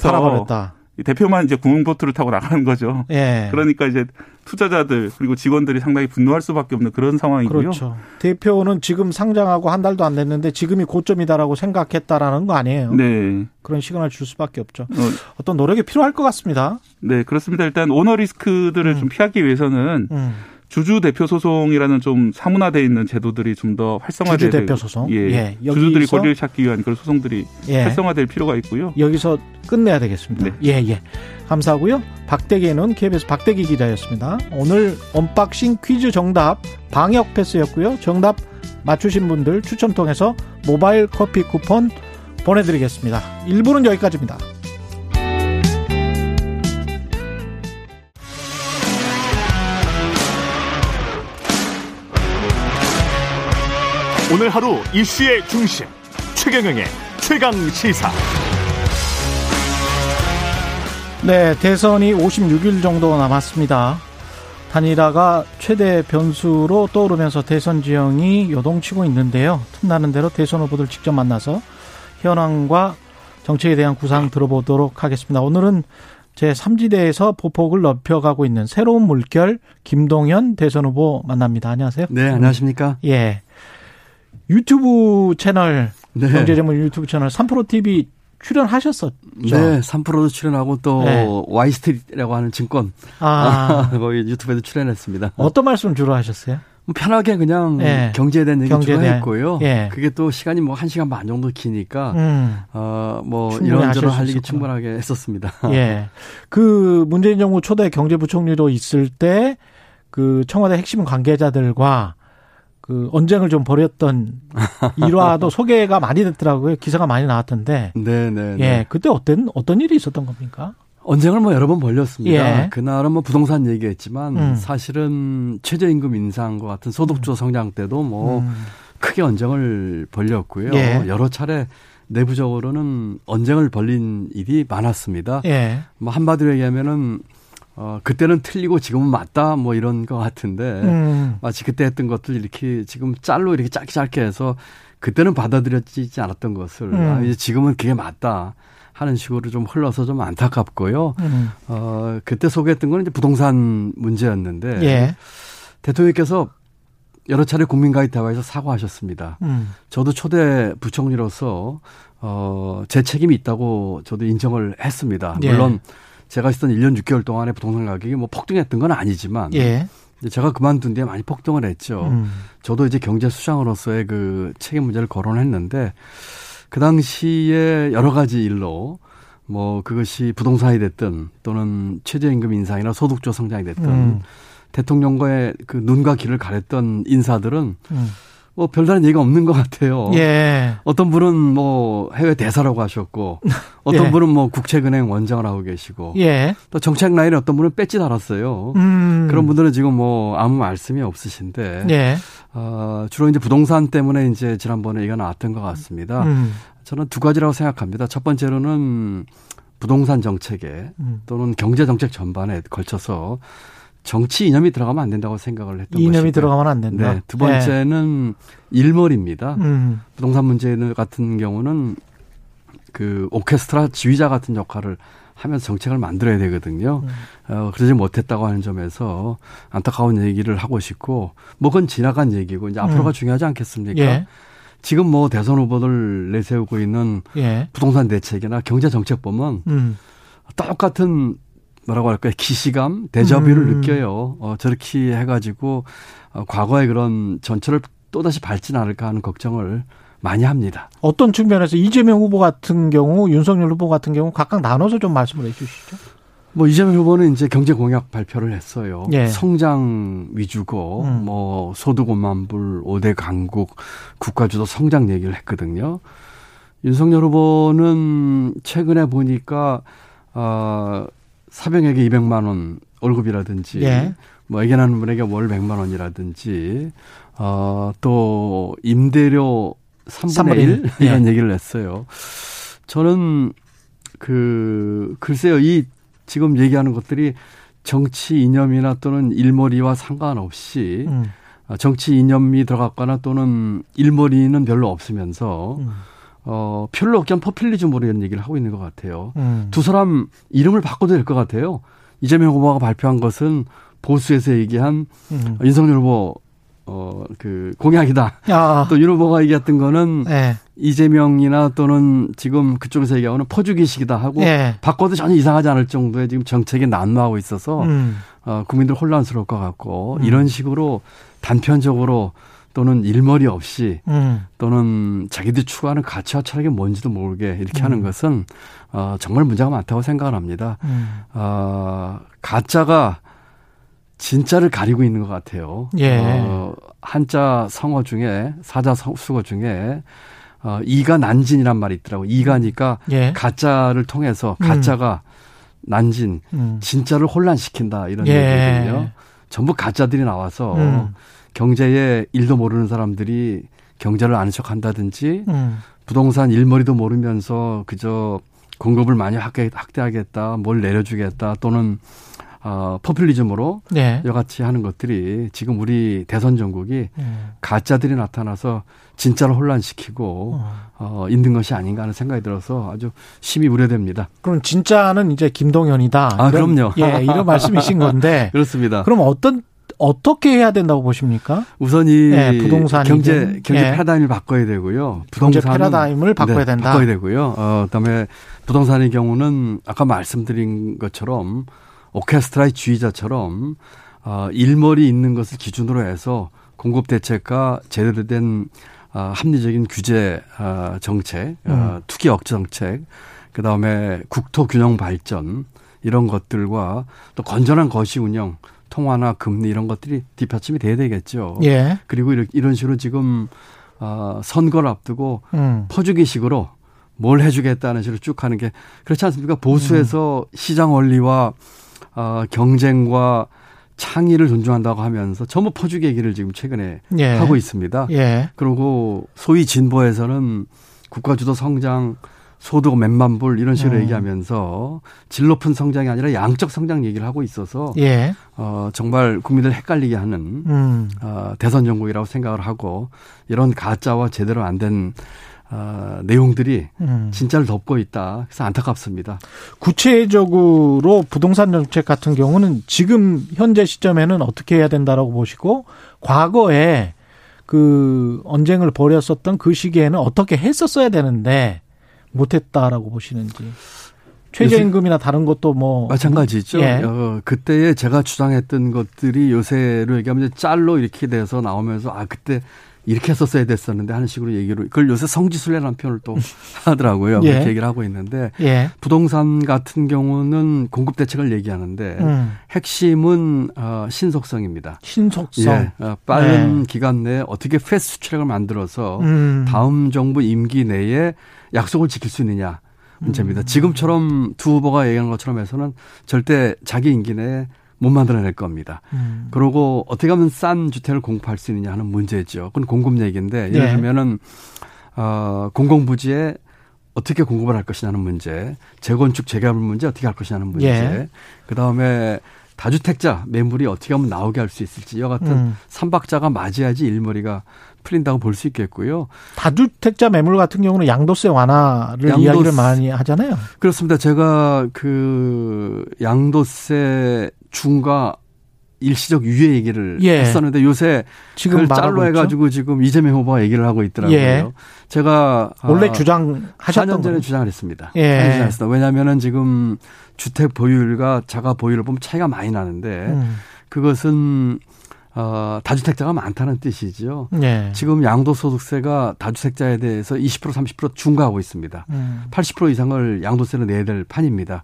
대표만 이제 구멍보트를 타고 나가는 거죠. 예. 그러니까 이제 투자자들 그리고 직원들이 상당히 분노할 수밖에 없는 그런 상황이고요. 그렇죠. 대표는 지금 상장하고 한 달도 안 됐는데 지금이 고점이다라고 생각했다라는 거 아니에요. 네. 그런 시간을 줄 수밖에 없죠. 어. 떤 노력이 필요할 것 같습니다. 네, 그렇습니다. 일단 오너 리스크들을 음. 좀 피하기 위해서는 음. 주주 대표 소송이라는 좀 사문화돼 있는 제도들이 좀 더 활성화될 주주 대표 소송. 예. 예. 주주들이 권리를 찾기 위한 그런 소송들이 예. 활성화될 필요가 있고요. 여기서 끝내야 되겠습니다. 네. 예, 예. 감사하고요. 박대기는 KBS 박대기 기자였습니다. 오늘 unboxing 퀴즈 정답 방역 패스였고요. 정답 맞추신 분들 추첨 통해서 모바일 커피 쿠폰 보내드리겠습니다. 1부는 여기까지입니다. 오늘 하루 이슈의 중심 최경영의 최강 시사. 네, 대선이 56일 정도 남았습니다. 단일화가 최대 변수로 떠오르면서 대선 지형이 요동치고 있는데요. 틈나는 대로 대선 후보들 직접 만나서 현황과 정책에 대한 구상 들어보도록 하겠습니다. 오늘은 제3지대에서 보폭을 넓혀가고 있는 새로운 물결 김동연 대선 후보 만납니다. 안녕하세요. 네, 안녕하십니까? 예. 유튜브 채널 네. 경제전문 유튜브 채널 3프로 TV 출연하셨었죠. 네, 3프로도 출연하고 또 네. 와이스트리트라고 하는 증권 아. 거기 유튜브에도 출연했습니다. 어떤 말씀 주로 하셨어요? 뭐 편하게 그냥 네. 경제에 대한 얘기 경제에 주로 했고요. 예. 그게 또 시간이 뭐 1시간 반 정도 기니까 음. 어뭐 이런저런 할 얘기 충분하게 했었습니다. 예. 그 문재인 정부 초대 경제부총리로 있을 때 그 청와대 핵심 관계자들과 그 언쟁을 좀 벌였던 일화도 소개가 많이 됐더라고요. 기사가 많이 나왔던데. 네, 네. 네. 예, 그때 어떤 어떤 일이 있었던 겁니까? 언쟁을 뭐 여러 번 벌렸습니다. 예. 그날은 뭐 부동산 얘기했지만 음. 사실은 최저임금 인상과 같은 소득주 성장 때도 뭐 음. 크게 언쟁을 벌렸고요. 예. 여러 차례 내부적으로는 언쟁을 벌린 일이 많았습니다. 예. 뭐 한마디로 얘기하면은 어, 그때는 틀리고 지금은 맞다 뭐 이런 것 같은데 음. 마치 그때 했던 것들 이렇게 지금 짤로 이렇게 짧게 짧게 해서 그때는 받아들여지지 않았던 것을 음. 아, 이제 지금은 그게 맞다 하는 식으로 좀 흘러서 좀 안타깝고요. 음. 어, 그때 소개했던 거는 이제 부동산 문제였는데 예. 대통령께서 여러 차례 국민과의 대화에서 사과하셨습니다. 음. 저도 초대 부총리로서 어, 제 책임이 있다고 저도 인정을 했습니다. 예. 물론 제가 있었던 1년 6개월 동안에 부동산 가격이 뭐 폭등했던 건 아니지만 예. 제가 그만둔 뒤에 많이 폭등을 했죠. 음. 저도 이제 경제 수장으로서의 그 책임 문제를 거론했는데 그 당시에 여러 가지 일로 뭐 그것이 부동산이 됐든 또는 최저임금 인상이나 소득조 성장이 됐든 음. 대통령과의 그 눈과 귀를 가렸던 인사들은 음. 뭐 별다른 얘기가 없는 것 같아요. 예. 어떤 분은 뭐 해외 대사라고 하셨고, 어떤 예. 분은 뭐 국채은행 원장을 하고 계시고, 예. 또 정책 라인에 어떤 분은 배지 달았어요. 음. 그런 분들은 지금 뭐 아무 말씀이 없으신데, 예. 어, 주로 이제 부동산 때문에 이제 지난번에 얘기가 나왔던 것 같습니다. 음. 저는 두 가지라고 생각합니다. 첫 번째로는 부동산 정책에 음. 또는 경제 정책 전반에 걸쳐서 정치 이념이 들어가면 안 된다고 생각을 했던 이념이 것이고. 들어가면 안 된다. 네. 두 번째는 네. 일머리입니다. 음. 부동산 문제 같은 경우는 그 오케스트라 지휘자 같은 역할을 하면서 정책을 만들어야 되거든요. 음. 어, 그러지 못했다고 하는 점에서 안타까운 얘기를 하고 싶고, 뭐 그건 지나간 얘기고, 이제 앞으로가 음. 중요하지 않겠습니까? 예. 지금 뭐 대선 후보들 내세우고 있는 예. 부동산 대책이나 경제 정책 보면 음. 똑같은 뭐라고 할까요? 기시감, 대저비를 음. 느껴요. 어, 저렇게 해가지고 어, 과거의 그런 전철을 또다시 밟진 않을까 하는 걱정을 많이 합니다. 어떤 측면에서 이재명 후보 같은 경우, 윤석열 후보 같은 경우 각각 나눠서 좀 말씀을 해 주시죠. 뭐 이재명 후보는 이제 경제 공약 발표를 했어요. 예. 성장 위주고 음. 뭐 소득 5만 불, 5대 강국, 국가주도 성장 얘기를 했거든요. 윤석열 후보는 최근에 보니까 어 사병에게 200만 원 월급이라든지 예. 뭐 애견하는 분에게 월 100만 원이라든지 어또 임대료 3분의, 3분의 1 예. 이런 얘기를 했어요. 저는 그 글쎄요 이 지금 얘기하는 것들이 정치 이념이나 또는 일머리와 상관없이 음. 정치 이념이 들어갔거나 또는 일머리는 별로 없으면서 음. 어, 별로 없긴 퍼퓰리즘으로 이런 얘기를 하고 있는 것 같아요. 음. 두 사람 이름을 바꿔도 될 것 같아요. 이재명 후보가 발표한 것은 보수에서 얘기한 음. 윤석열 후보 어, 그, 공약이다. 아. 또윤 후보가 얘기했던 거는, 네. 이재명이나 또는 지금 그쪽에서 얘기하는 퍼주기식이다 하고 예. 바꿔도 전혀 이상하지 않을 정도의 지금 정책이 난무하고 있어서 음. 어, 국민들 혼란스러울 것 같고 음. 이런 식으로 단편적으로 또는 일머리 없이 음. 또는 자기들이 추구하는 가치와 철학이 뭔지도 모르게 이렇게 음. 하는 것은 어, 정말 문제가 많다고 생각을 합니다. 음. 어, 가짜가 진짜를 가리고 있는 것 같아요. 예. 어, 한자 성어 중에 사자 수거 중에 어, 이가 난진이란 말이 있더라고. 이가니까 예. 가짜를 통해서 음. 가짜가 난진, 음. 진짜를 혼란시킨다 이런 예. 얘기거든요. 전부 가짜들이 나와서 음. 경제에 일도 모르는 사람들이 경제를 아는 척 한다든지 음. 부동산 일머리도 모르면서 그저 공급을 많이 확대, 확대하겠다, 뭘 내려주겠다 또는 어, 포퓰리즘으로 네. 여같이 하는 것들이 지금 우리 대선 전국이 네. 가짜들이 나타나서 진짜를 혼란시키고 어. 어, 있는 것이 아닌가 하는 생각이 들어서 아주 심히 우려됩니다. 그럼 진짜는 이제 김동연이다. 아, 이런, 그럼요. 예, 이런 말씀이신 건데. 그렇습니다. 그럼 어떤 어떻게 해야 된다고 보십니까? 우선 이 네, 부동산 경제 경제 네. 패러다임을 바꿔야 되고요. 부동산 경제 패러다임을 바꿔야 네, 된다. 바꿔야 되고요. 어, 그다음에 부동산의 경우는 아까 말씀드린 것처럼 오케스트라의 주의자처럼 어, 일머리 있는 것을 기준으로 해서 공급 대책과 제대로 된 어, 합리적인 규제 어, 정책, 어, 음. 투기 억제 정책, 그 다음에 국토 균형 발전 이런 것들과 또 건전한 거시 운영, 통화나 금리 이런 것들이 뒷받침이 돼야 되겠죠. 예. 그리고 이런 식으로 지금 어, 선거를 앞두고 음. 퍼주기식으로 뭘 해주겠다는 식으로 쭉 하는 게 그렇지 않습니까? 보수에서 음. 시장 원리와 어, 경쟁과 창의를 존중한다고 하면서 전부 퍼주기 얘기를 지금 최근에 예. 하고 있습니다. 예. 그리고 소위 진보에서는 국가주도 성장, 소득 몇만 불 이런 식으로 음. 얘기하면서 질 높은 성장이 아니라 양적 성장 얘기를 하고 있어서 예. 어, 정말 국민들 헷갈리게 하는 음. 어, 대선 정국이라고 생각을 하고 이런 가짜와 제대로 안된 어, 내용들이 음. 진짜를 덮고 있다. 그래서 안타깝습니다. 구체적으로 부동산 정책 같은 경우는 지금 현재 시점에는 어떻게 해야 된다라고 보시고 과거에 그 언쟁을 벌였었던 그 시기에는 어떻게 했었어야 되는데 못했다라고 보시는지. 최저임금이나 다른 것도 뭐 마찬가지죠. 예. 어, 그때에 제가 주장했던 것들이 요새로 얘기하면 짤로 이렇게 돼서 나오면서 아 그때 이렇게 했었어야 됐었는데 하는 식으로 얘기를 그걸 요새 성지순례라는 표현을 또 하더라고요. 예. 그렇게 얘기를 하고 있는데 예. 부동산 같은 경우는 공급 대책을 얘기하는데 음. 핵심은 어, 신속성입니다. 신속성. 예. 어, 빠른 네. 기간 내에 어떻게 패스트 트랙을 만들어서 음. 다음 정부 임기 내에 약속을 지킬 수 있느냐 문제입니다. 음. 지금처럼 두 후보가 얘기한 것처럼 해서는 절대 자기 임기 내에 못 만들어낼 겁니다. 음. 그리고 어떻게 하면 싼 주택을 공급할 수 있느냐 하는 문제죠. 그건 공급 얘기인데 예를 예. 들면은 어, 공공부지에 어떻게 공급을 할 것이냐는 문제, 재건축 재개발 문제 어떻게 할 것이냐는 문제, 예. 그 다음에 다주택자 매물이 어떻게 하면 나오게 할 수 있을지 이 같은 음. 삼박자가 맞아야지 일머리가 풀린다고 볼 수 있겠고요. 다주택자 매물 같은 경우는 양도세 완화를 양도세, 이야기를 많이 하잖아요. 그렇습니다. 제가 그 양도세 중과 일시적 유예 얘기를 예. 했었는데 요새 지금 짤로 해가지고 지금 이재명 후보가 얘기를 하고 있더라고요. 예. 제가 원래 아, 주장하셨던 4년 전에 주장을 했습니다. 예. 주장했습니다. 왜냐하면은 지금 주택 보유율과 자가 보유율을 보면 차이가 많이 나는데 음. 그것은 어, 다주택자가 많다는 뜻이죠. 네. 지금 양도소득세가 다주택자에 대해서 20% 30% 중과하고 있습니다. 음. 80% 이상을 양도세로 내야 될 판입니다.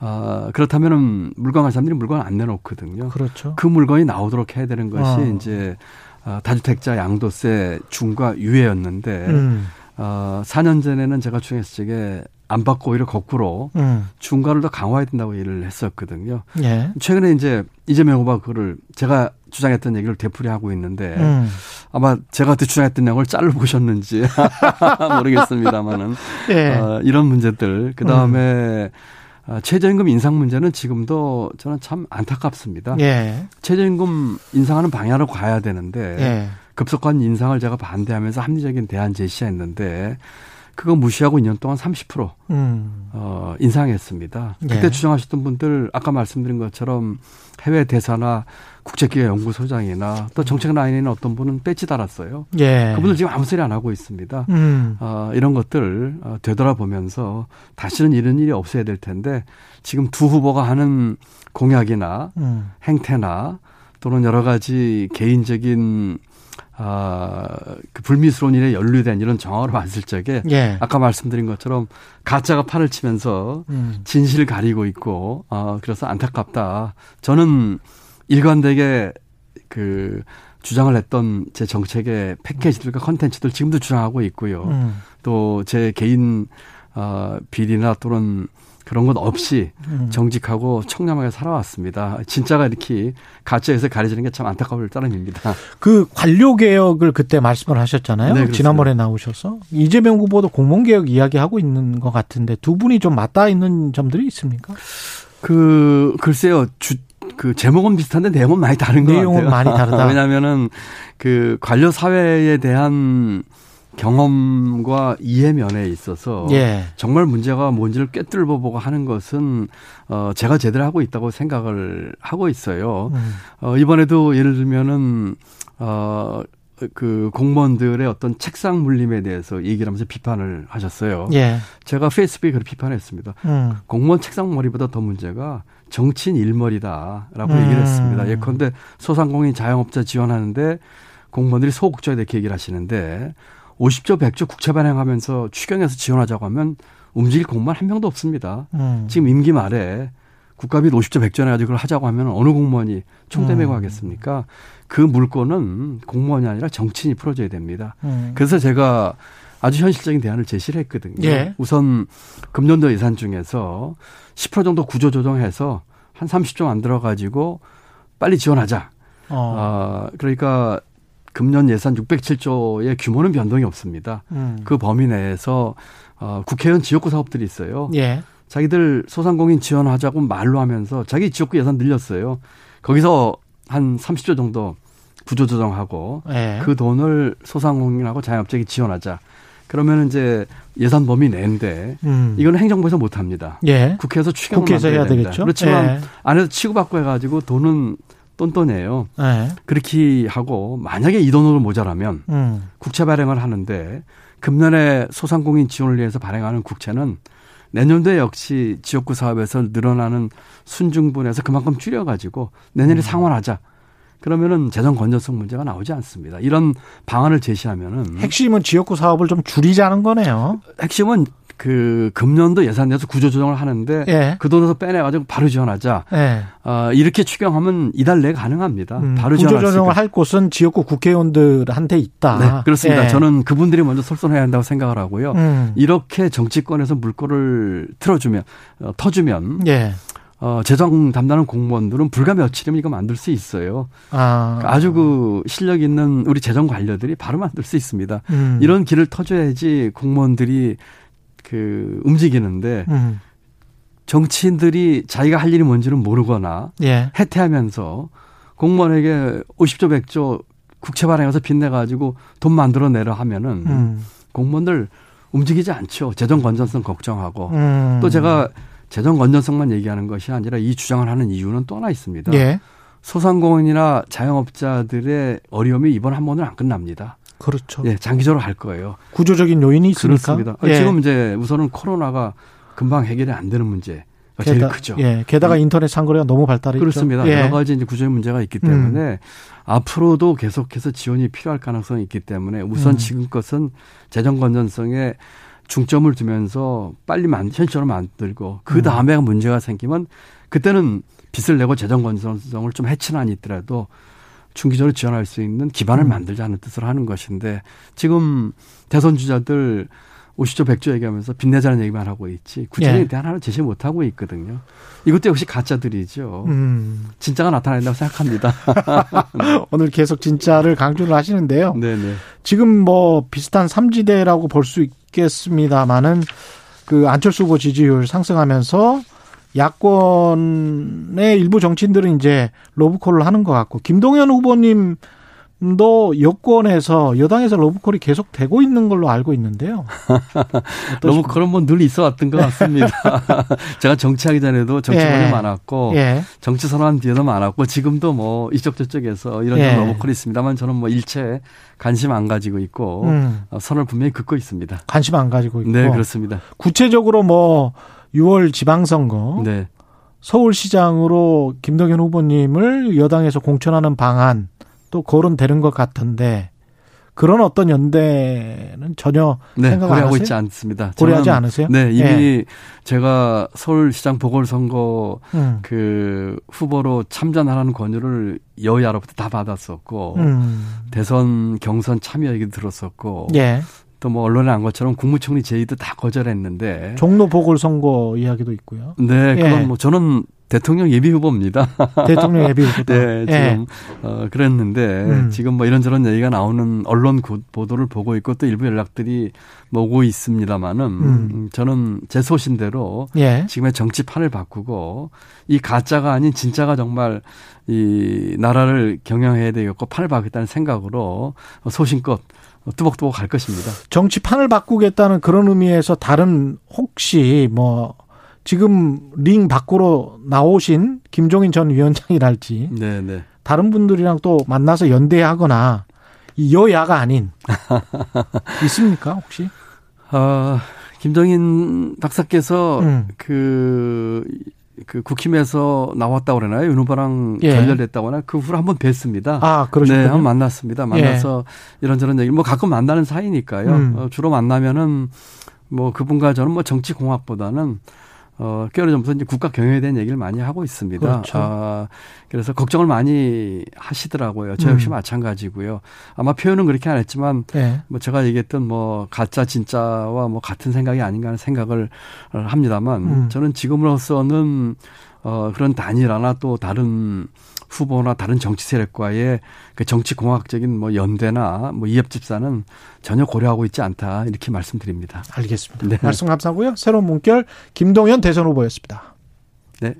어, 그렇다면은 물건 할 사람들이 물건 안 내놓거든요. 그렇죠. 그 물건이 나오도록 해야 되는 것이 어. 이제 어, 다주택자 양도세 중과 유예였는데 음. 어, 4년 전에는 제가 중에서 제게 안 받고 오히려 거꾸로 음. 중과를 더 강화해야 된다고 얘기를 했었거든요. 예. 최근에 이제 이재명 후보가 그거를 제가 주장했던 얘기를 되풀이하고 있는데 음. 아마 제가 그때 주장했던 내용을 짤로 보셨는지 모르겠습니다만은 예. 어, 이런 문제들 그 다음에 음. 최저임금 인상 문제는 지금도 저는 참 안타깝습니다. 예. 최저임금 인상하는 방향으로 가야 되는데 예. 급속한 인상을 제가 반대하면서 합리적인 대안 제시했는데 그거 무시하고 2년 동안 30% 음. 어, 인상했습니다. 그때 예. 주장하셨던 분들 아까 말씀드린 것처럼 해외 대사나 국제기획 연구소장이나 또 정책 라인에는 어떤 분은 배지 달았어요. 예. 그분들 지금 아무 소리 안 하고 있습니다. 음. 어, 이런 것들 어, 되돌아보면서 다시는 이런 일이 없어야 될 텐데 지금 두 후보가 하는 공약이나 음. 행태나 또는 여러 가지 개인적인 아, 그 불미스러운 일에 연루된 이런 정황을 봤을 적에 예. 아까 말씀드린 것처럼 가짜가 판을 치면서 음. 진실을 가리고 있고 어, 그래서 안타깝다. 저는 일관되게 그 주장을 했던 제 정책의 패키지들과 컨텐츠들 지금도 주장하고 있고요. 음. 또제 개인 어, 비리나 또는 그런 것 없이 음. 정직하고 청렴하게 살아왔습니다. 진짜가 이렇게 가짜에서 가려지는 게 참 안타까울 따름입니다. 그 관료 개혁을 그때 말씀을 하셨잖아요. 네, 지난번에 나오셔서 이재명 후보도 공무원 개혁 이야기하고 있는 것 같은데 두 분이 좀 맞닿아 있는 점들이 있습니까? 그 글쎄요. 주, 그 제목은 비슷한데 내용은 많이 다른 것 같아요. 내용은 많이 다르다. 왜냐하면은 그 관료 사회에 대한 경험과 이해 면에 있어서 예. 정말 문제가 뭔지를 꿰뚫어 보고 하는 것은 어 제가 제대로 하고 있다고 생각을 하고 있어요. 음. 어 이번에도 예를 들면은 어그 공무원들의 어떤 책상 물림에 대해서 얘기를 하면서 비판을 하셨어요. 예. 제가 페이스북에 그렇게 비판했습니다. 음. 공무원 책상 머리보다 더 문제가 정치인 일머리다라고 음. 얘기를 했습니다. 예컨대 소상공인 자영업자 지원하는데 공무원들이 소극적에 대해 얘기를 하시는데 50조 100조 국채 발행하면서 추경해서 지원하자고 하면 움직일 공무원 한 명도 없습니다. 음. 지금 임기 말에 국가비 50조 100조 해가지고 그걸 하자고 하면 어느 공무원이 총대 메고 음. 하겠습니까? 그 물건은 공무원이 아니라 정치인이 풀어줘야 됩니다. 음. 그래서 제가 아주 현실적인 대안을 제시를 했거든요. 예. 우선 금년도 예산 중에서 10% 정도 구조 조정해서 한 30조 만들어 가지고 빨리 지원하자. 어. 어 그러니까 금년 예산 607조의 규모는 변동이 없습니다. 음. 그 범위 내에서 어, 국회의원 지역구 사업들이 있어요. 예. 자기들 소상공인 지원하자고 말로 하면서 자기 지역구 예산 늘렸어요. 거기서 한 30조 정도 구조조정하고 예. 그 돈을 소상공인하고 자영업자에게 지원하자. 그러면 이제 예산 범위 내인데 음. 이거는 행정부에서 못 합니다. 예. 국회에서 추경을 국회에서 해야 됩니다. 되겠죠. 그렇지만 예. 안에서 치고받고 해가지고 돈은 똔똔해요. 네. 그렇게 하고 만약에 이 돈으로 모자라면 음. 국채 발행을 하는데 금년에 소상공인 지원을 위해서 발행하는 국채는 내년도에 역시 지역구 사업에서 늘어나는 순증분에서 그만큼 줄여가지고 내년에 음. 상환하자. 그러면은 재정 건전성 문제가 나오지 않습니다. 이런 방안을 제시하면은 핵심은 지역구 사업을 좀 줄이자는 거네요. 핵심은 그 금년도 예산에서 구조조정을 하는데 예. 그 돈에서 빼내가지고 바로 지원하자. 예. 어, 이렇게 추경하면 이달 내에 가능합니다. 음, 바로 구조조정을 할 곳은 지역구 국회의원들한테 있다. 네, 그렇습니다. 예. 저는 그분들이 먼저 솔선해야 한다고 생각을 하고요. 음. 이렇게 정치권에서 물꼬를 틀어주면 어, 터주면 예. 어, 재정 담당하는 공무원들은 불과 며칠이면 이거 만들 수 있어요. 아. 아주 그 실력 있는 우리 재정 관료들이 바로 만들 수 있습니다. 음. 이런 길을 터줘야지 공무원들이 그 움직이는데 음. 정치인들이 자기가 할 일이 뭔지는 모르거나 예. 해태하면서 공무원에게 50조 100조 국채 발행해서 빚내 가지고 돈 만들어내려 하면은 음. 공무원들 움직이지 않죠. 재정 건전성 걱정하고 음. 또 제가 재정 건전성만 얘기하는 것이 아니라 이 주장을 하는 이유는 또 하나 있습니다. 예. 소상공인이나 자영업자들의 어려움이 이번 한 번은 안 끝납니다. 그렇죠. 예, 장기적으로 할 거예요. 구조적인 요인이 있으니까. 그렇습니다. 예. 지금 이제 우선은 코로나가 금방 해결이 안 되는 문제. 가 제일 크죠. 예, 게다가 음. 인터넷 상거래가 너무 발달해 있죠. 그렇습니다. 예. 여러 가지 이제 구조적 문제가 있기 때문에 음. 앞으로도 계속해서 지원이 필요할 가능성이 있기 때문에 우선 음. 지금 것은 재정 건전성에 중점을 두면서 빨리 만, 현실적으로 만들고 그 음. 다음에 문제가 생기면 그때는 빚을 내고 재정 건전성을 좀 해치는 한이 있더라도 중기적으로 지원할 수 있는 기반을 음. 만들자는 뜻을 하는 것인데 지금 대선 주자들 50조 100조 얘기하면서 빚내자는 얘기만 하고 있지 구체적인 예. 대안 하나 제시 못 하고 있거든요. 이것도 역시 가짜들이죠. 음. 진짜가 나타난다고 생각합니다. 오늘 계속 진짜를 강조를 하시는데요. 네네. 지금 뭐 비슷한 삼지대라고 볼 수 있겠습니다만은 그 안철수 후보 지지율 상승하면서 야권의 일부 정치인들은 이제 로브콜을 하는 것 같고 김동연 후보님 도 여권에서 여당에서 러브콜이 계속 되고 있는 걸로 알고 있는데요. 러브콜은 뭐 늘 있어 왔던 것 같습니다. 제가 정치하기 전에도 정치권에 예. 많았고 예. 정치 선언한 뒤에도 많았고 지금도 뭐 이쪽 저쪽에서 이런 예. 러브콜이 있습니다만 저는 뭐 일체 관심 안 가지고 있고 음. 어, 선을 분명히 긋고 있습니다. 관심 안 가지고 있고. 네 그렇습니다. 구체적으로 뭐 6월 지방선거. 네. 서울시장으로 김동연 후보님을 여당에서 공천하는 방안 또 거론되는 것 같은데 그런 어떤 연대는 전혀 네, 생각 고려하고 있지 않습니다. 고려하지 저는, 않으세요? 네, 이미 네. 제가 서울시장 보궐선거 음. 그 후보로 참전하라는 권유를 여야로부터 다 받았었고 음. 대선 경선 참여 얘기 들었었고 예. 또 뭐 언론에 안 것처럼 국무총리 제의도 다 거절했는데 종로 보궐선거 이야기도 있고요. 네, 그건 예. 뭐 저는 대통령 예비 후보입니다. 대통령 예비 후보. 네, 지금 예. 어, 그랬는데 음. 지금 뭐 이런저런 얘기가 나오는 언론 보도를 보고 있고 또 일부 연락들이 오고 있습니다만은 음. 저는 제 소신대로 예. 지금의 정치판을 바꾸고 이 가짜가 아닌 진짜가 정말 이 나라를 경영해야 되겠고 판을 바꾸겠다는 생각으로 소신껏 뚜벅뚜벅 갈 것입니다. 정치판을 바꾸겠다는 그런 의미에서 다른 혹시 뭐 지금 링 밖으로 나오신 김종인 전 위원장이랄지 네네. 네. 다른 분들이랑 또 만나서 연대하거나 이 여야가 아닌 있습니까 혹시? 어, 김종인 박사께서 음. 그, 그 국힘에서 나왔다고 그러나요? 윤 후보랑 예. 결렬됐다거나 그 후로 한번 뵀습니다. 아, 그러죠. 네, 한번 만났습니다. 만나서 예. 이런저런 얘기, 뭐 가끔 만나는 사이니까요. 음. 어, 주로 만나면은 뭐 그분과 저는 뭐 정치 공학보다는 어, 꽤 전부터 이제 국가 경영에 대한 얘기를 많이 하고 있습니다. 그렇죠. 아, 그래서 걱정을 많이 하시더라고요. 저 역시 음. 마찬가지고요. 아마 표현은 그렇게 안 했지만 네. 뭐 제가 얘기했던 뭐 가짜 진짜와 뭐 같은 생각이 아닌가 하는 생각을 합니다만 음. 저는 지금으로서는 어, 그런 단일화나 또 다른 후보나 다른 정치 세력과의 그 정치 공학적인 뭐 연대나 뭐 이합 집사는 전혀 고려하고 있지 않다 이렇게 말씀드립니다. 알겠습니다. 네. 말씀 감사하고요. 새로운 문결 김동연 대선 후보였습니다. 네.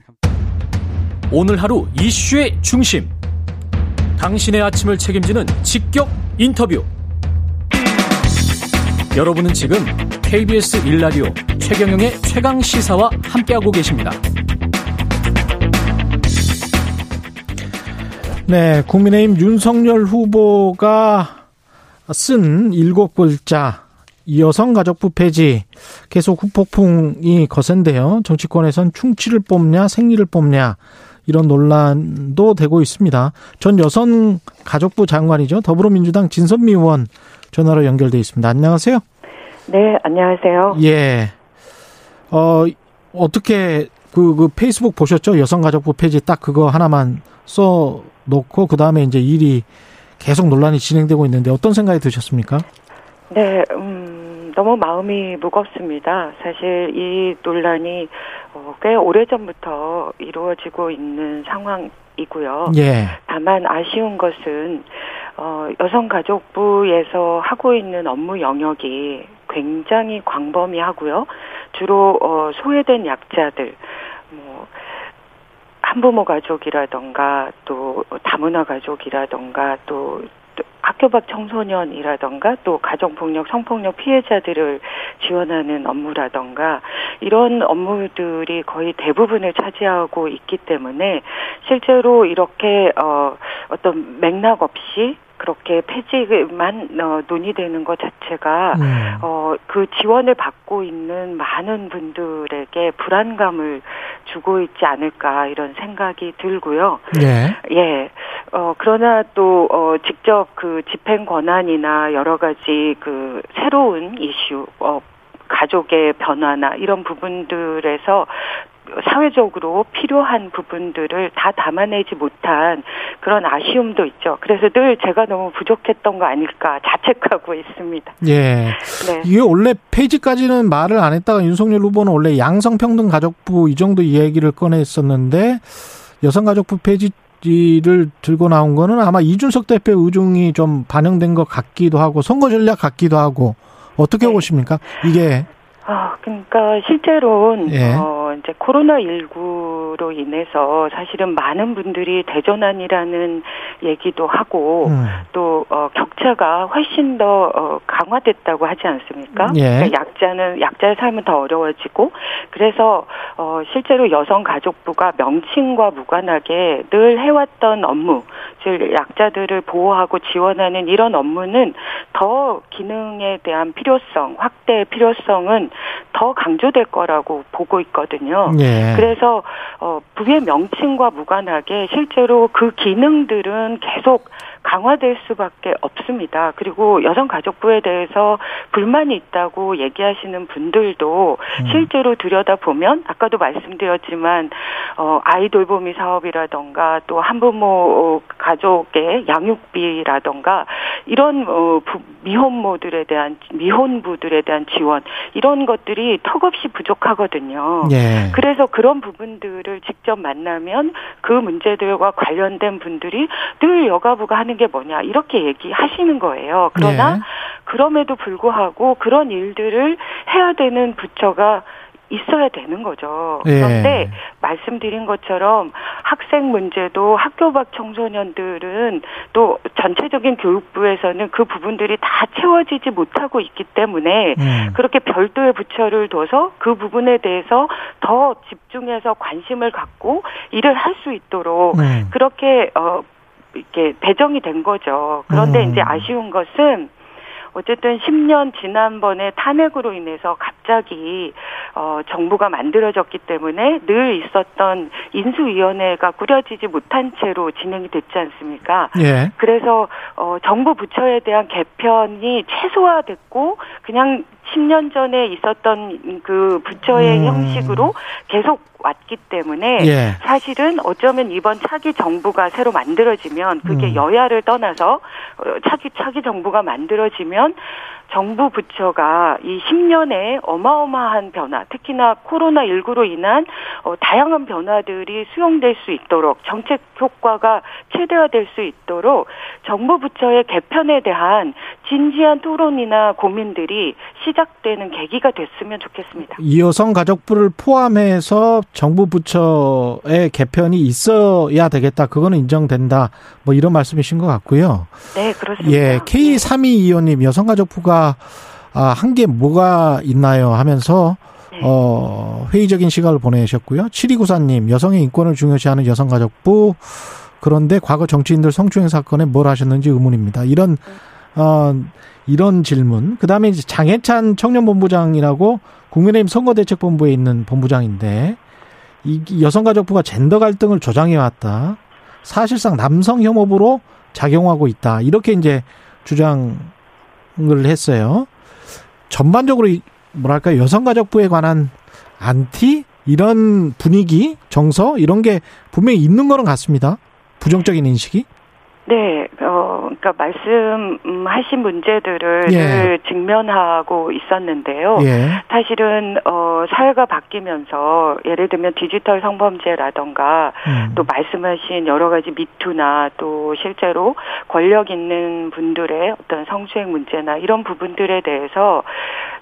오늘 하루 이슈의 중심. 당신의 아침을 책임지는 직격 인터뷰. 여러분은 지금 KBS 일라디오 최경영의 최강 시사와 함께하고 계십니다. 네, 국민의힘 윤석열 후보가 쓴 일곱 글자 여성가족부 폐지 계속 후폭풍이 거센데요. 정치권에선 충치를 뽑냐 생리를 뽑냐 이런 논란도 되고 있습니다. 전 여성가족부 장관이죠. 더불어민주당 진선미 의원 전화로 연결돼 있습니다. 안녕하세요. 네, 안녕하세요. 예. 어, 어떻게 그, 그 페이스북 보셨죠? 여성가족부 폐지 딱 그거 하나만 써 놓고 그 다음에 이제 일이 계속 논란이 진행되고 있는데 어떤 생각이 드셨습니까? 네, 음, 너무 마음이 무겁습니다. 사실 이 논란이 어, 꽤 오래 전부터 이루어지고 있는 상황이고요. 예. 다만 아쉬운 것은 어, 여성가족부에서 하고 있는 업무 영역이 굉장히 광범위하고요. 주로 어, 소외된 약자들, 뭐 한부모 가족이라던가 또 다문화 가족이라던가 또 학교 밖 청소년이라던가 또 가정폭력, 성폭력 피해자들을 지원하는 업무라던가 이런 업무들이 거의 대부분을 차지하고 있기 때문에 실제로 이렇게 어 어떤 맥락 없이 그렇게 폐지만 어, 논의되는 것 자체가 음. 어, 그 지원을 받고 있는 많은 분들에게 불안감을 주고 있지 않을까 이런 생각이 들고요. 예. 예. 어, 그러나 또 어, 직접 그 집행 권한이나 여러 가지 그 새로운 이슈 어, 가족의 변화나 이런 부분들에서 사회적으로 필요한 부분들을 다 담아내지 못한 그런 아쉬움도 있죠. 그래서 늘 제가 너무 부족했던 거 아닐까 자책하고 있습니다. 예. 네. 이게 원래 폐지까지는 말을 안 했다가 윤석열 후보는 원래 양성평등 가족부 이 정도 이야기를 꺼냈었는데 여성가족부 폐지를 들고 나온 거는 아마 이준석 대표 의중이 좀 반영된 것 같기도 하고 선거 전략 같기도 하고 어떻게 네. 보십니까? 이게 아, 그러니까 실제로는 예. 어, 어, 이제 코로나 19로 인해서 사실은 많은 분들이 대전환이라는 얘기도 하고 음. 또, 어, 격차가 훨씬 더, 어, 강화됐다고 하지 않습니까? 예. 그러니까 약자는, 약자의 삶은 더 어려워지고 그래서, 어, 실제로 여성가족부가 명칭과 무관하게 늘 해왔던 업무, 즉, 약자들을 보호하고 지원하는 이런 업무는 더 기능에 대한 필요성, 확대의 필요성은 더 강조될 거라고 보고 있거든요. 예. 그래서 어 부의 명칭과 무관하게 실제로 그 기능들은 계속 강화될 수밖에 없습니다. 그리고 여성가족부에 대해서 불만이 있다고 얘기하시는 분들도 음. 실제로 들여다보면 아까도 말씀드렸지만 어 아이 돌 보미 사업이라던가 또 한부모 가족의 양육비라던가 이런 어 미혼모들에 대한 미혼부들에 대한 지원 이런 것들이 턱없이 부족하거든요. 예. 그래서 그런 부분들을 직접 만나면 그 문제들과 관련된 분들이 늘 여가부가 하는 하는 게 뭐냐 이렇게 얘기하시는 거예요. 그러나 네. 그럼에도 불구하고 그런 일들을 해야 되는 부처가 있어야 되는 거죠. 예. 그런데 말씀드린 것처럼 학생 문제도 학교 밖 청소년들은 또 전체적인 교육부에서는 그 부분들이 다 채워지지 못하고 있기 때문에 음. 그렇게 별도의 부처를 둬서 그 부분에 대해서 더 집중해서 관심을 갖고 일을 할 수 있도록 음. 그렇게 어 이렇게 배정이 된 거죠. 그런데 음. 이제 아쉬운 것은 어쨌든 10년 지난번에 탄핵으로 인해서 갑자기 어 정부가 만들어졌기 때문에 늘 있었던 인수위원회가 꾸려지지 못한 채로 진행이 됐지 않습니까? 예. 그래서 어 정부 부처에 대한 개편이 최소화됐고 그냥 10년 전에 있었던 그 부처의 음. 형식으로 계속 왔기 때문에 예. 사실은 어쩌면 이번 차기 정부가 새로 만들어지면 그게 음. 여야를 떠나서 어, 차기 차기 정부가 만들어지면 되면 정부 부처가 이 10년에 어마어마한 변화, 특히나 코로나19로 인한 어, 다양한 변화들이 수용될 수 있도록 정책 효과가 최대화될 수 있도록 정부 부처의 개편에 대한 진지한 토론이나 고민들이 시작되는 계기가 됐으면 좋겠습니다. 여성 가족부를 포함해서 정부 부처의 개편이 있어야 되겠다. 그거는 인정된다. 뭐 이런 말씀이신 것 같고요. 네, 그렇습니다. 예, K3225님 여성가족부가 아, 한 게 뭐가 있나요? 하면서 네. 어, 회의적인 시각을 보내셨고요. 7294님, 여성의 인권을 중요시하는 여성가족부. 그런데 과거 정치인들 성추행 사건에 뭘 하셨는지 의문입니다. 이런, 어, 이런 질문. 그 다음에 이제 장해찬 청년본부장이라고 국민의힘 선거대책본부에 있는 본부장인데, 이 여성가족부가 젠더 갈등을 조장해왔다. 사실상 남성 혐오부로 작용하고 있다. 이렇게 이제 주장 을 했어요. 전반적으로 뭐랄까 여성가족부에 관한 안티 이런 분위기 정서 이런 게 분명히 있는 거는 같습니다. 부정적인 인식이. 네, 어, 그러니까 말씀하신 문제들을 예. 직면하고 있었는데요. 예. 사실은 어 사회가 바뀌면서 예를 들면 디지털 성범죄라던가 음. 또 말씀하신 여러 가지 미투나 또 실제로 권력 있는 분들의 어떤 성추행 문제나 이런 부분들에 대해서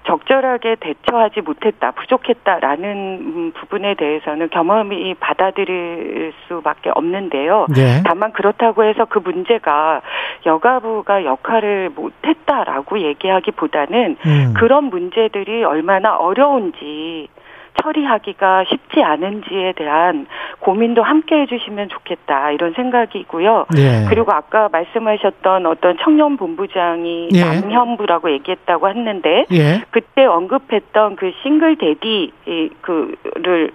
적절하게 대처하지 못했다, 부족했다라는 음, 부분에 대해서는 경험이 받아들일 수밖에 없는데요. 네. 다만 그렇다고 해서 그 문제가 여가부가 역할을 못했다라고 얘기하기보다는 음. 그런 문제들이 얼마나 어려운지 처리하기가 쉽지 않은지에 대한 고민도 함께 해주시면 좋겠다 이런 생각이고요. 예. 그리고 아까 말씀하셨던 어떤 청년 본부장이 예. 남현부라고 얘기했다고 했는데 예. 그때 언급했던 그 싱글 데디 그를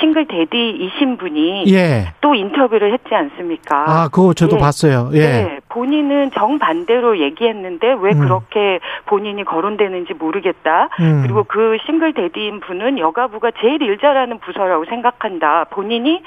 싱글 데디이신 분이 예. 또 인터뷰를 했지 않습니까? 아, 그거 저도 예. 봤어요. 예. 네. 본인은 정반대로 얘기했는데 왜 음. 그렇게 본인이 거론되는지 모르겠다. 음. 그리고 그 싱글 데디인 분은 여가부가 제일 일 잘하는 부서라고 생각한다. 본인이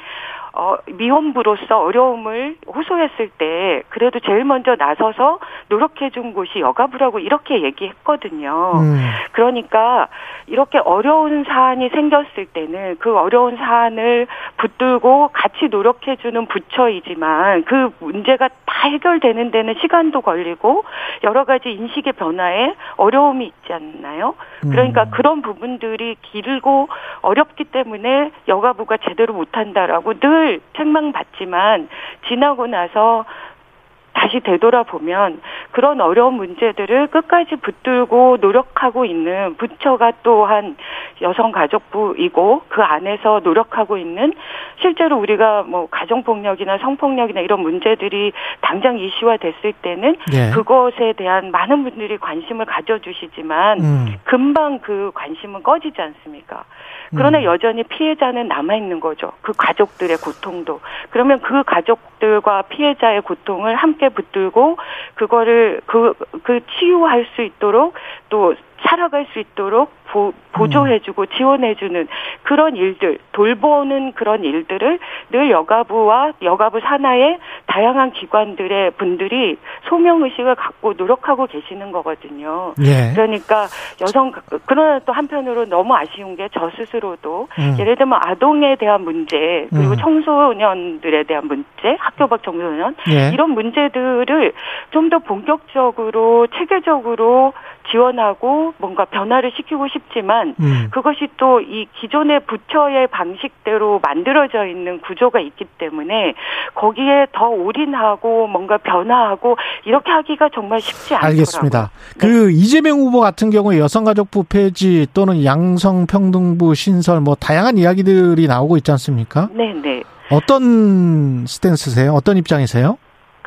어, 미혼부로서 어려움을 호소했을 때 그래도 제일 먼저 나서서 노력해준 곳이 여가부라고 이렇게 얘기했거든요. 음. 그러니까 이렇게 어려운 사안이 생겼을 때는 그 어려운 사안을 붙들고 같이 노력해주는 부처이지만 그 문제가 다 해결되는 데는 시간도 걸리고 여러 가지 인식의 변화에 어려움이 있지 않나요? 그러니까 음. 그런 부분들이 길고 어렵기 때문에 여가부가 제대로 못한다라고 늘 책망받지만 지나고 나서 다시 되돌아보면 그런 어려운 문제들을 끝까지 붙들고 노력하고 있는 부처가 또한 여성가족부이고 그 안에서 노력하고 있는 실제로 우리가 뭐 가정폭력이나 성폭력이나 이런 문제들이 당장 이슈화 됐을 때는 네. 그것에 대한 많은 분들이 관심을 가져주시지만 음. 금방 그 관심은 꺼지지 않습니까? 그러나 음. 여전히 피해자는 남아 있는 거죠. 그 가족들의 고통도. 그러면 그 가족들과 피해자의 고통을 함께 붙들고 그거를 그, 그 치유할 수 있도록 또 살아갈 수 있도록 보, 보조해주고 지원해주는 그런 일들, 돌보는 그런 일들을 늘 여가부와 여가부 산하의 다양한 기관들의 분들이 소명의식을 갖고 노력하고 계시는 거거든요. 예. 그러니까 여성, 그러나 또 한편으로 너무 아쉬운 게 저 스스로도 음. 예를 들면 아동에 대한 문제, 그리고 음. 청소년들에 대한 문제, 학교 밖 청소년, 예. 이런 문제들을 좀 더 본격적으로 체계적으로 지원하고 뭔가 변화를 시키고 싶지만 음. 그것이 또 이 기존의 부처의 방식대로 만들어져 있는 구조가 있기 때문에 거기에 더 올인하고 뭔가 변화하고 이렇게 하기가 정말 쉽지 않더라고요. 알겠습니다. 네. 그 이재명 후보 같은 경우에 여성가족부 폐지 또는 양성평등부 신설 뭐 다양한 이야기들이 나오고 있지 않습니까? 네, 네. 어떤 스탠스세요? 어떤 입장이세요?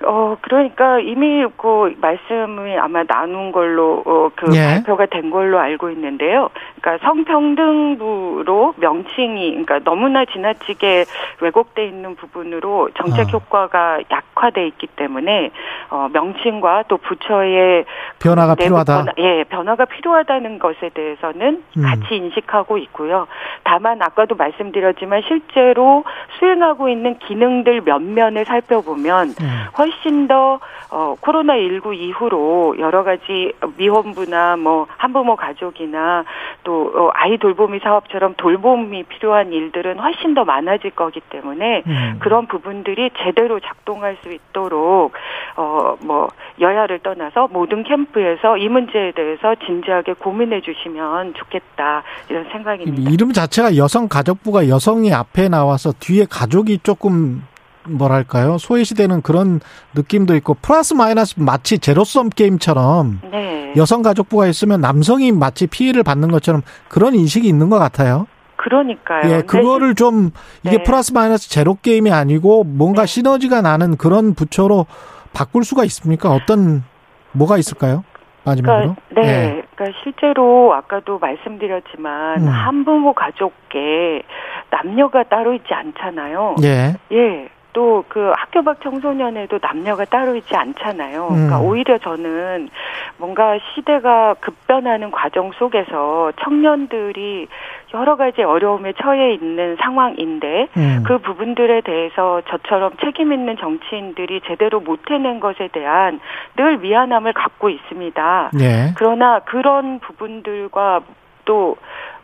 어, 그러니까 이미 그 말씀을 아마 나눈 걸로, 어, 그 예. 발표가 된 걸로 알고 있는데요. 그러니까 성평등부로 명칭이, 그러니까 너무나 지나치게 왜곡돼 있는 부분으로 정책 어. 효과가 약화돼 있기 때문에, 어, 명칭과 또 부처의 변화가 필요하다. 변화, 예, 변화가 필요하다는 것에 대해서는 음. 같이 인식하고 있고요. 다만 아까도 말씀드렸지만 실제로 수행하고 있는 기능들 면면을 살펴보면 음. 훨씬 더 어, 코로나19 이후로 여러 가지 미혼부나 뭐 한부모 가족이나 또 어, 아이 돌보미 사업처럼 돌봄이 필요한 일들은 훨씬 더 많아질 거기 때문에 음. 그런 부분들이 제대로 작동할 수 있도록 어, 뭐 여야를 떠나서 모든 캠프에서 이 문제에 대해서 진지하게 고민해 주시면 좋겠다 이런 생각입니다. 이름 자체가 여성 가족부가 여성이 앞에 나와서 뒤에 가족이 조금 뭐랄까요 소외시되는 그런 느낌도 있고 플러스 마이너스 마치 제로섬 게임처럼 네. 여성가족부가 있으면 남성이 마치 피해를 받는 것처럼 그런 인식이 있는 것 같아요. 그러니까요. 예, 그거를 좀 이게 네. 플러스 마이너스 제로 게임이 아니고 뭔가 네. 시너지가 나는 그런 부처로 바꿀 수가 있습니까? 어떤 뭐가 있을까요? 마지막으로. 그러니까, 네. 예. 그러니까 실제로 아까도 말씀드렸지만 음. 한부모 가족께 남녀가 따로 있지 않잖아요. 예. 예. 또 그 학교 밖 청소년에도 남녀가 따로 있지 않잖아요. 그러니까 음. 오히려 저는 뭔가 시대가 급변하는 과정 속에서 청년들이 여러 가지 어려움에 처해 있는 상황인데 음. 그 부분들에 대해서 저처럼 책임 있는 정치인들이 제대로 못 해낸 것에 대한 늘 미안함을 갖고 있습니다. 네. 그러나 그런 부분들과 또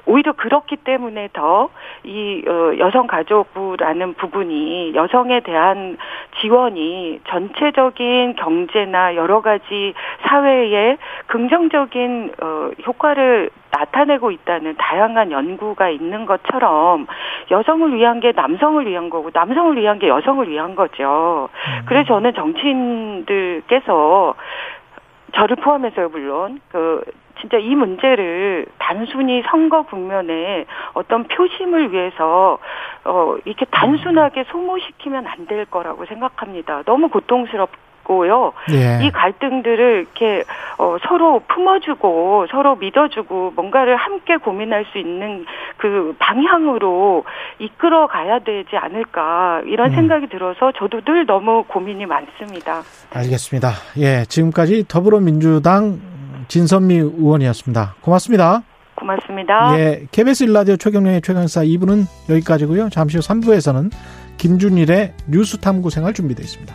오히려 그렇기 때문에 더이 어, 여성 가족부라는 부분이 여성에 대한 지원이 전체적인 경제나 여러 가지 사회에 긍정적인 어, 효과를 나타내고 있다는 다양한 연구가 있는 것처럼 여성을 위한 게 남성을 위한 거고 남성을 위한 게 여성을 위한 거죠. 음. 그래서 저는 정치인들께서 저를 포함해서요 물론 그 진짜 이 문제를 단순히 선거 국면에 어떤 표심을 위해서 어 이렇게 단순하게 소모시키면 안 될 거라고 생각합니다. 너무 고통스럽 고요. 예. 이 갈등들을 이렇게 어, 서로 품어주고 서로 믿어주고 뭔가를 함께 고민할 수 있는 그 방향으로 이끌어 가야 되지 않을까 이런 음. 생각이 들어서 저도 늘 너무 고민이 많습니다. 알겠습니다. 예, 지금까지 더불어민주당 진선미 의원이었습니다. 고맙습니다. 고맙습니다. 예, KBS 일라디오 최경련의 최강사 2부는 여기까지고요. 잠시 후 3부에서는 김준일의 뉴스 탐구 생활 준비되어 있습니다.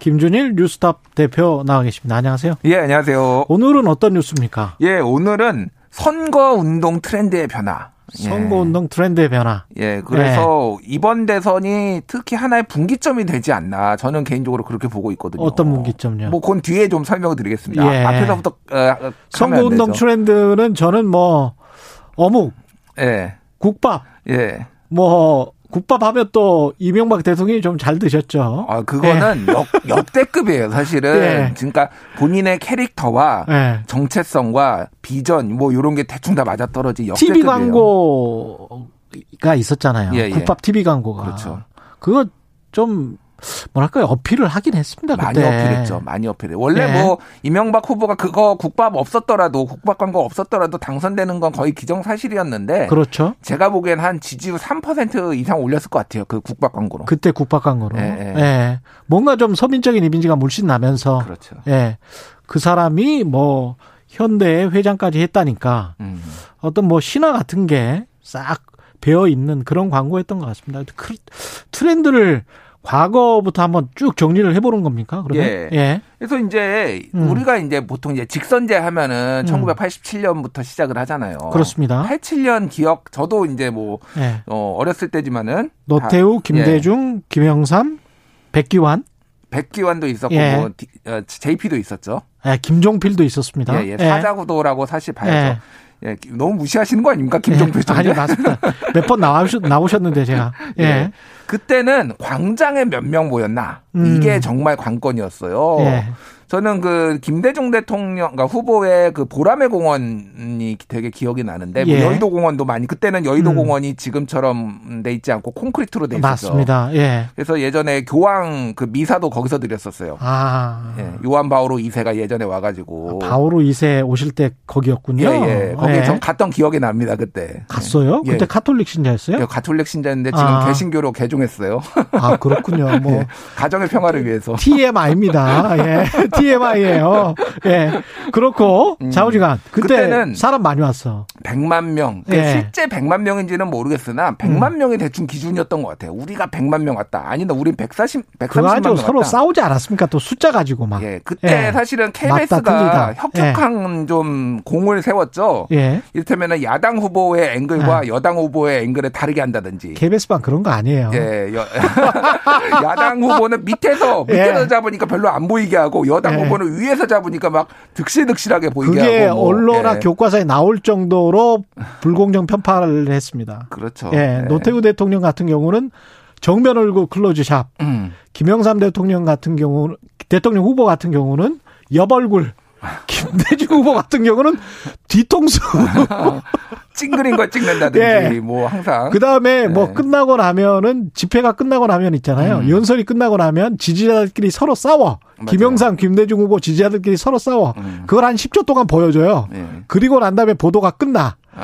김준일 뉴스탑 대표 나와 계십니다. 안녕하세요. 예, 안녕하세요. 오늘은 어떤 뉴스입니까? 예, 오늘은 선거 운동 트렌드의 변화. 예. 선거 운동 트렌드의 변화. 예, 그래서 예. 이번 대선이 특히 하나의 분기점이 되지 않나. 저는 개인적으로 그렇게 보고 있거든요. 어떤 분기점요? 뭐, 그건 뒤에 좀 설명을 드리겠습니다. 예. 앞에서부터, 어, 선거 운동 트렌드는 저는 뭐, 어묵. 예. 국밥. 예. 뭐, 국밥 하면 또 이명박 대통령이 좀 잘 드셨죠. 아, 그거는 네. 역, 역대급이에요, 사실은. 네. 그러니까 본인의 캐릭터와 네. 정체성과 비전 뭐 이런 게 대충 다 맞아떨어지 역대급이에요. TV 광고가 있었잖아요. 예, 예. 국밥 TV 광고가. 그렇죠. 그거 좀 뭐랄까요 어필을 하긴 했습니다. 많이 어필했죠. 많이 어필해. 원래 네. 뭐 이명박 후보가 그거 국밥 없었더라도 국밥 광고 없었더라도 당선되는 건 거의 기정사실이었는데. 그렇죠. 제가 보기엔 한 지지율 3% 이상 올렸을 것 같아요. 그 국밥 광고로. 그때 국밥 광고로. 네. 네. 뭔가 좀 서민적인 이미지가 물씬 나면서. 그렇죠. 예. 그 사람이 뭐 현대 회장까지 했다니까 음. 어떤 뭐 신화 같은 게 싹 배어 있는 그런 광고였던 것 같습니다. 트렌드를 과거부터 한번 쭉 정리를 해보는 겁니까? 그러면? 예. 예. 그래서 이제 음. 우리가 이제 보통 이제 직선제 하면은 음. 1987년부터 시작을 하잖아요. 그렇습니다. 87년 기억 저도 이제 뭐 예. 어, 어렸을 때지만은 노태우, 다, 김대중, 예. 김영삼, 백기환 백기환도 있었고 예. 뭐 어, JP도 있었죠. 예, 김종필도 있었습니다. 예, 예. 사자구도라고 사실 봐야죠. 예, 너무 무시하시는 거 아닙니까? 김종필 예, 아니, 맞습니다. 몇번 나오셨, 나오셨는데, 제가. 예. 예. 그때는 광장에 몇 명 모였나. 음. 이게 정말 관건이었어요. 예. 저는 그 김대중 대통령 그러니까 후보의 그 보라매 공원이 되게 기억이 나는데 뭐 예. 뭐 여의도 공원도 많이 그때는 여의도 음. 공원이 지금처럼 돼 있지 않고 콘크리트로 돼 있었죠. 맞습니다. 예. 그래서 예전에 교황 그 미사도 거기서 드렸었어요. 아. 예. 요한 바오로 2세가 예전에 와 가지고 아, 바오로 2세 오실 때 거기였군요. 예, 예. 거기 예. 전 갔던 기억이 납니다, 그때. 갔어요? 예. 그때 카톨릭 신자였어요? 예, 가톨릭 신자인데 지금 아. 개신교로 개종했어요. 아, 그렇군요. 뭐 예. 가정의 평화를 위해서. TMI입니다. 예. TMI예요. 예. 그렇고 음. 좌우지간 그때 는 사람 많이 왔어. 100만 명. 그러니까 예. 실제 100만 명인지는 모르겠으나 100만 음. 명이 대충 기준이었던 것 같아요. 우리가 100만 명 왔다. 아니다. 우린 140 130만 명 서로 싸우지 않았습니까? 또 숫자 가지고 막. 예. 그때 예. 사실은 KBS가 협력한 예. 좀 공을 세웠죠. 예. 이를테면 야당 후보의 앵글과 예. 여당 후보의 앵글을 다르게 한다든지. KBS만 그런 거 아니에요. 예. 여, 야당 후보는 밑에서 밑에서 예. 잡으니까 별로 안 보이게 하고 여당 당 네. 후보는 위에서 잡으니까 막 득실득실하게 보이게 그게 하고. 뭐. 언론학 예. 교과서에 나올 정도로 불공정 편파를 했습니다. 그렇죠. 예. 네. 노태우 대통령 같은 경우는 정면 얼굴 클로즈샵. 음. 김영삼 대통령 같은 경우는 대통령 후보 같은 경우는 옆 얼굴. 김대중 후보 같은 경우는 뒤통수 찡그린 걸 찍는다든지 예. 뭐 항상 그 다음에 뭐 네. 뭐 끝나고 나면은 집회가 끝나고 나면 있잖아요 음. 연설이 끝나고 나면 지지자들끼리 서로 싸워 맞아요. 김영삼 김대중 후보 지지자들끼리 서로 싸워 음. 그걸 한 10초 동안 보여줘요 예. 그리고 난 다음에 보도가 끝나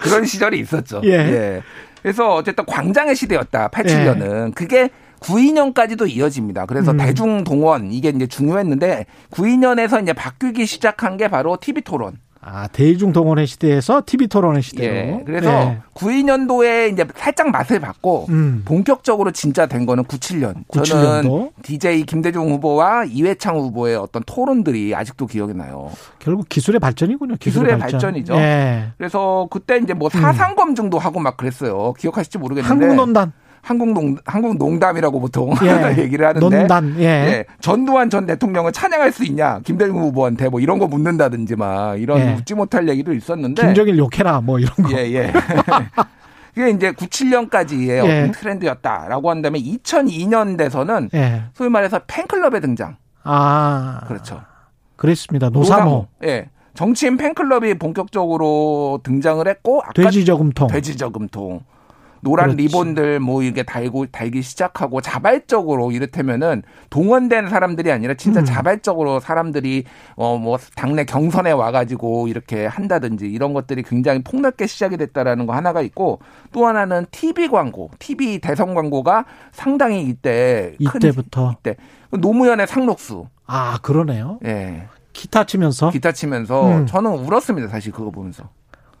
그런 시절이 있었죠 예. 예. 그래서 어쨌든 광장의 시대였다 87년은 예. 그게 92년까지도 이어집니다. 그래서 음. 대중 동원 이게 이제 중요했는데 92년에서 이제 바뀌기 시작한 게 바로 TV 토론. 아, 대중 동원의 시대에서 TV 토론의 시대로. 예, 그래서 네. 92년도에 이제 살짝 맛을 봤고 음. 본격적으로 진짜 된 거는 97년. 97년도? 저는 DJ 김대중 후보와 이회창 후보의 어떤 토론들이 아직도 기억이 나요. 결국 기술의 발전이군요. 기술의, 기술의 발전. 이죠 예. 그래서 그때 이제 뭐 사상 검증도 하고 막 그랬어요. 기억하실지 모르겠는데. 한국논단. 한국 농 한국 농담이라고 보통 예. 얘기를 하는데 논단 예. 예. 전두환 전 대통령을 찬양할 수 있냐 김대중 후보한테 뭐 이런 거 묻는다든지 막 이런 예. 묻지 못할 얘기도 있었는데 김정일 욕해라 뭐 이런 거 예예 예. 그게 이제 97년까지의 예. 어떤 트렌드였다라고 한다면 2002년 돼서는 예. 소위 말해서 팬클럽의 등장. 아. 그렇죠. 그랬습니다. 노사모. 노사모. 예. 정치인 팬클럽이 본격적으로 등장을 했고 돼지 저금통. 돼지 저금통. 노란 그렇지. 리본들 뭐 이게 달고 달기 시작하고 자발적으로 이를테면은 동원된 사람들이 아니라 진짜 음. 자발적으로 사람들이 어 뭐 당내 경선에 와가지고 이렇게 한다든지 이런 것들이 굉장히 폭넓게 시작이 됐다라는 거 하나가 있고 또 하나는 TV 광고, TV 대선 광고가 상당히 이때 이때부터 이때 노무현의 상록수 아 그러네요. 예. 기타 치면서 기타 치면서 음. 저는 울었습니다 사실 그거 보면서.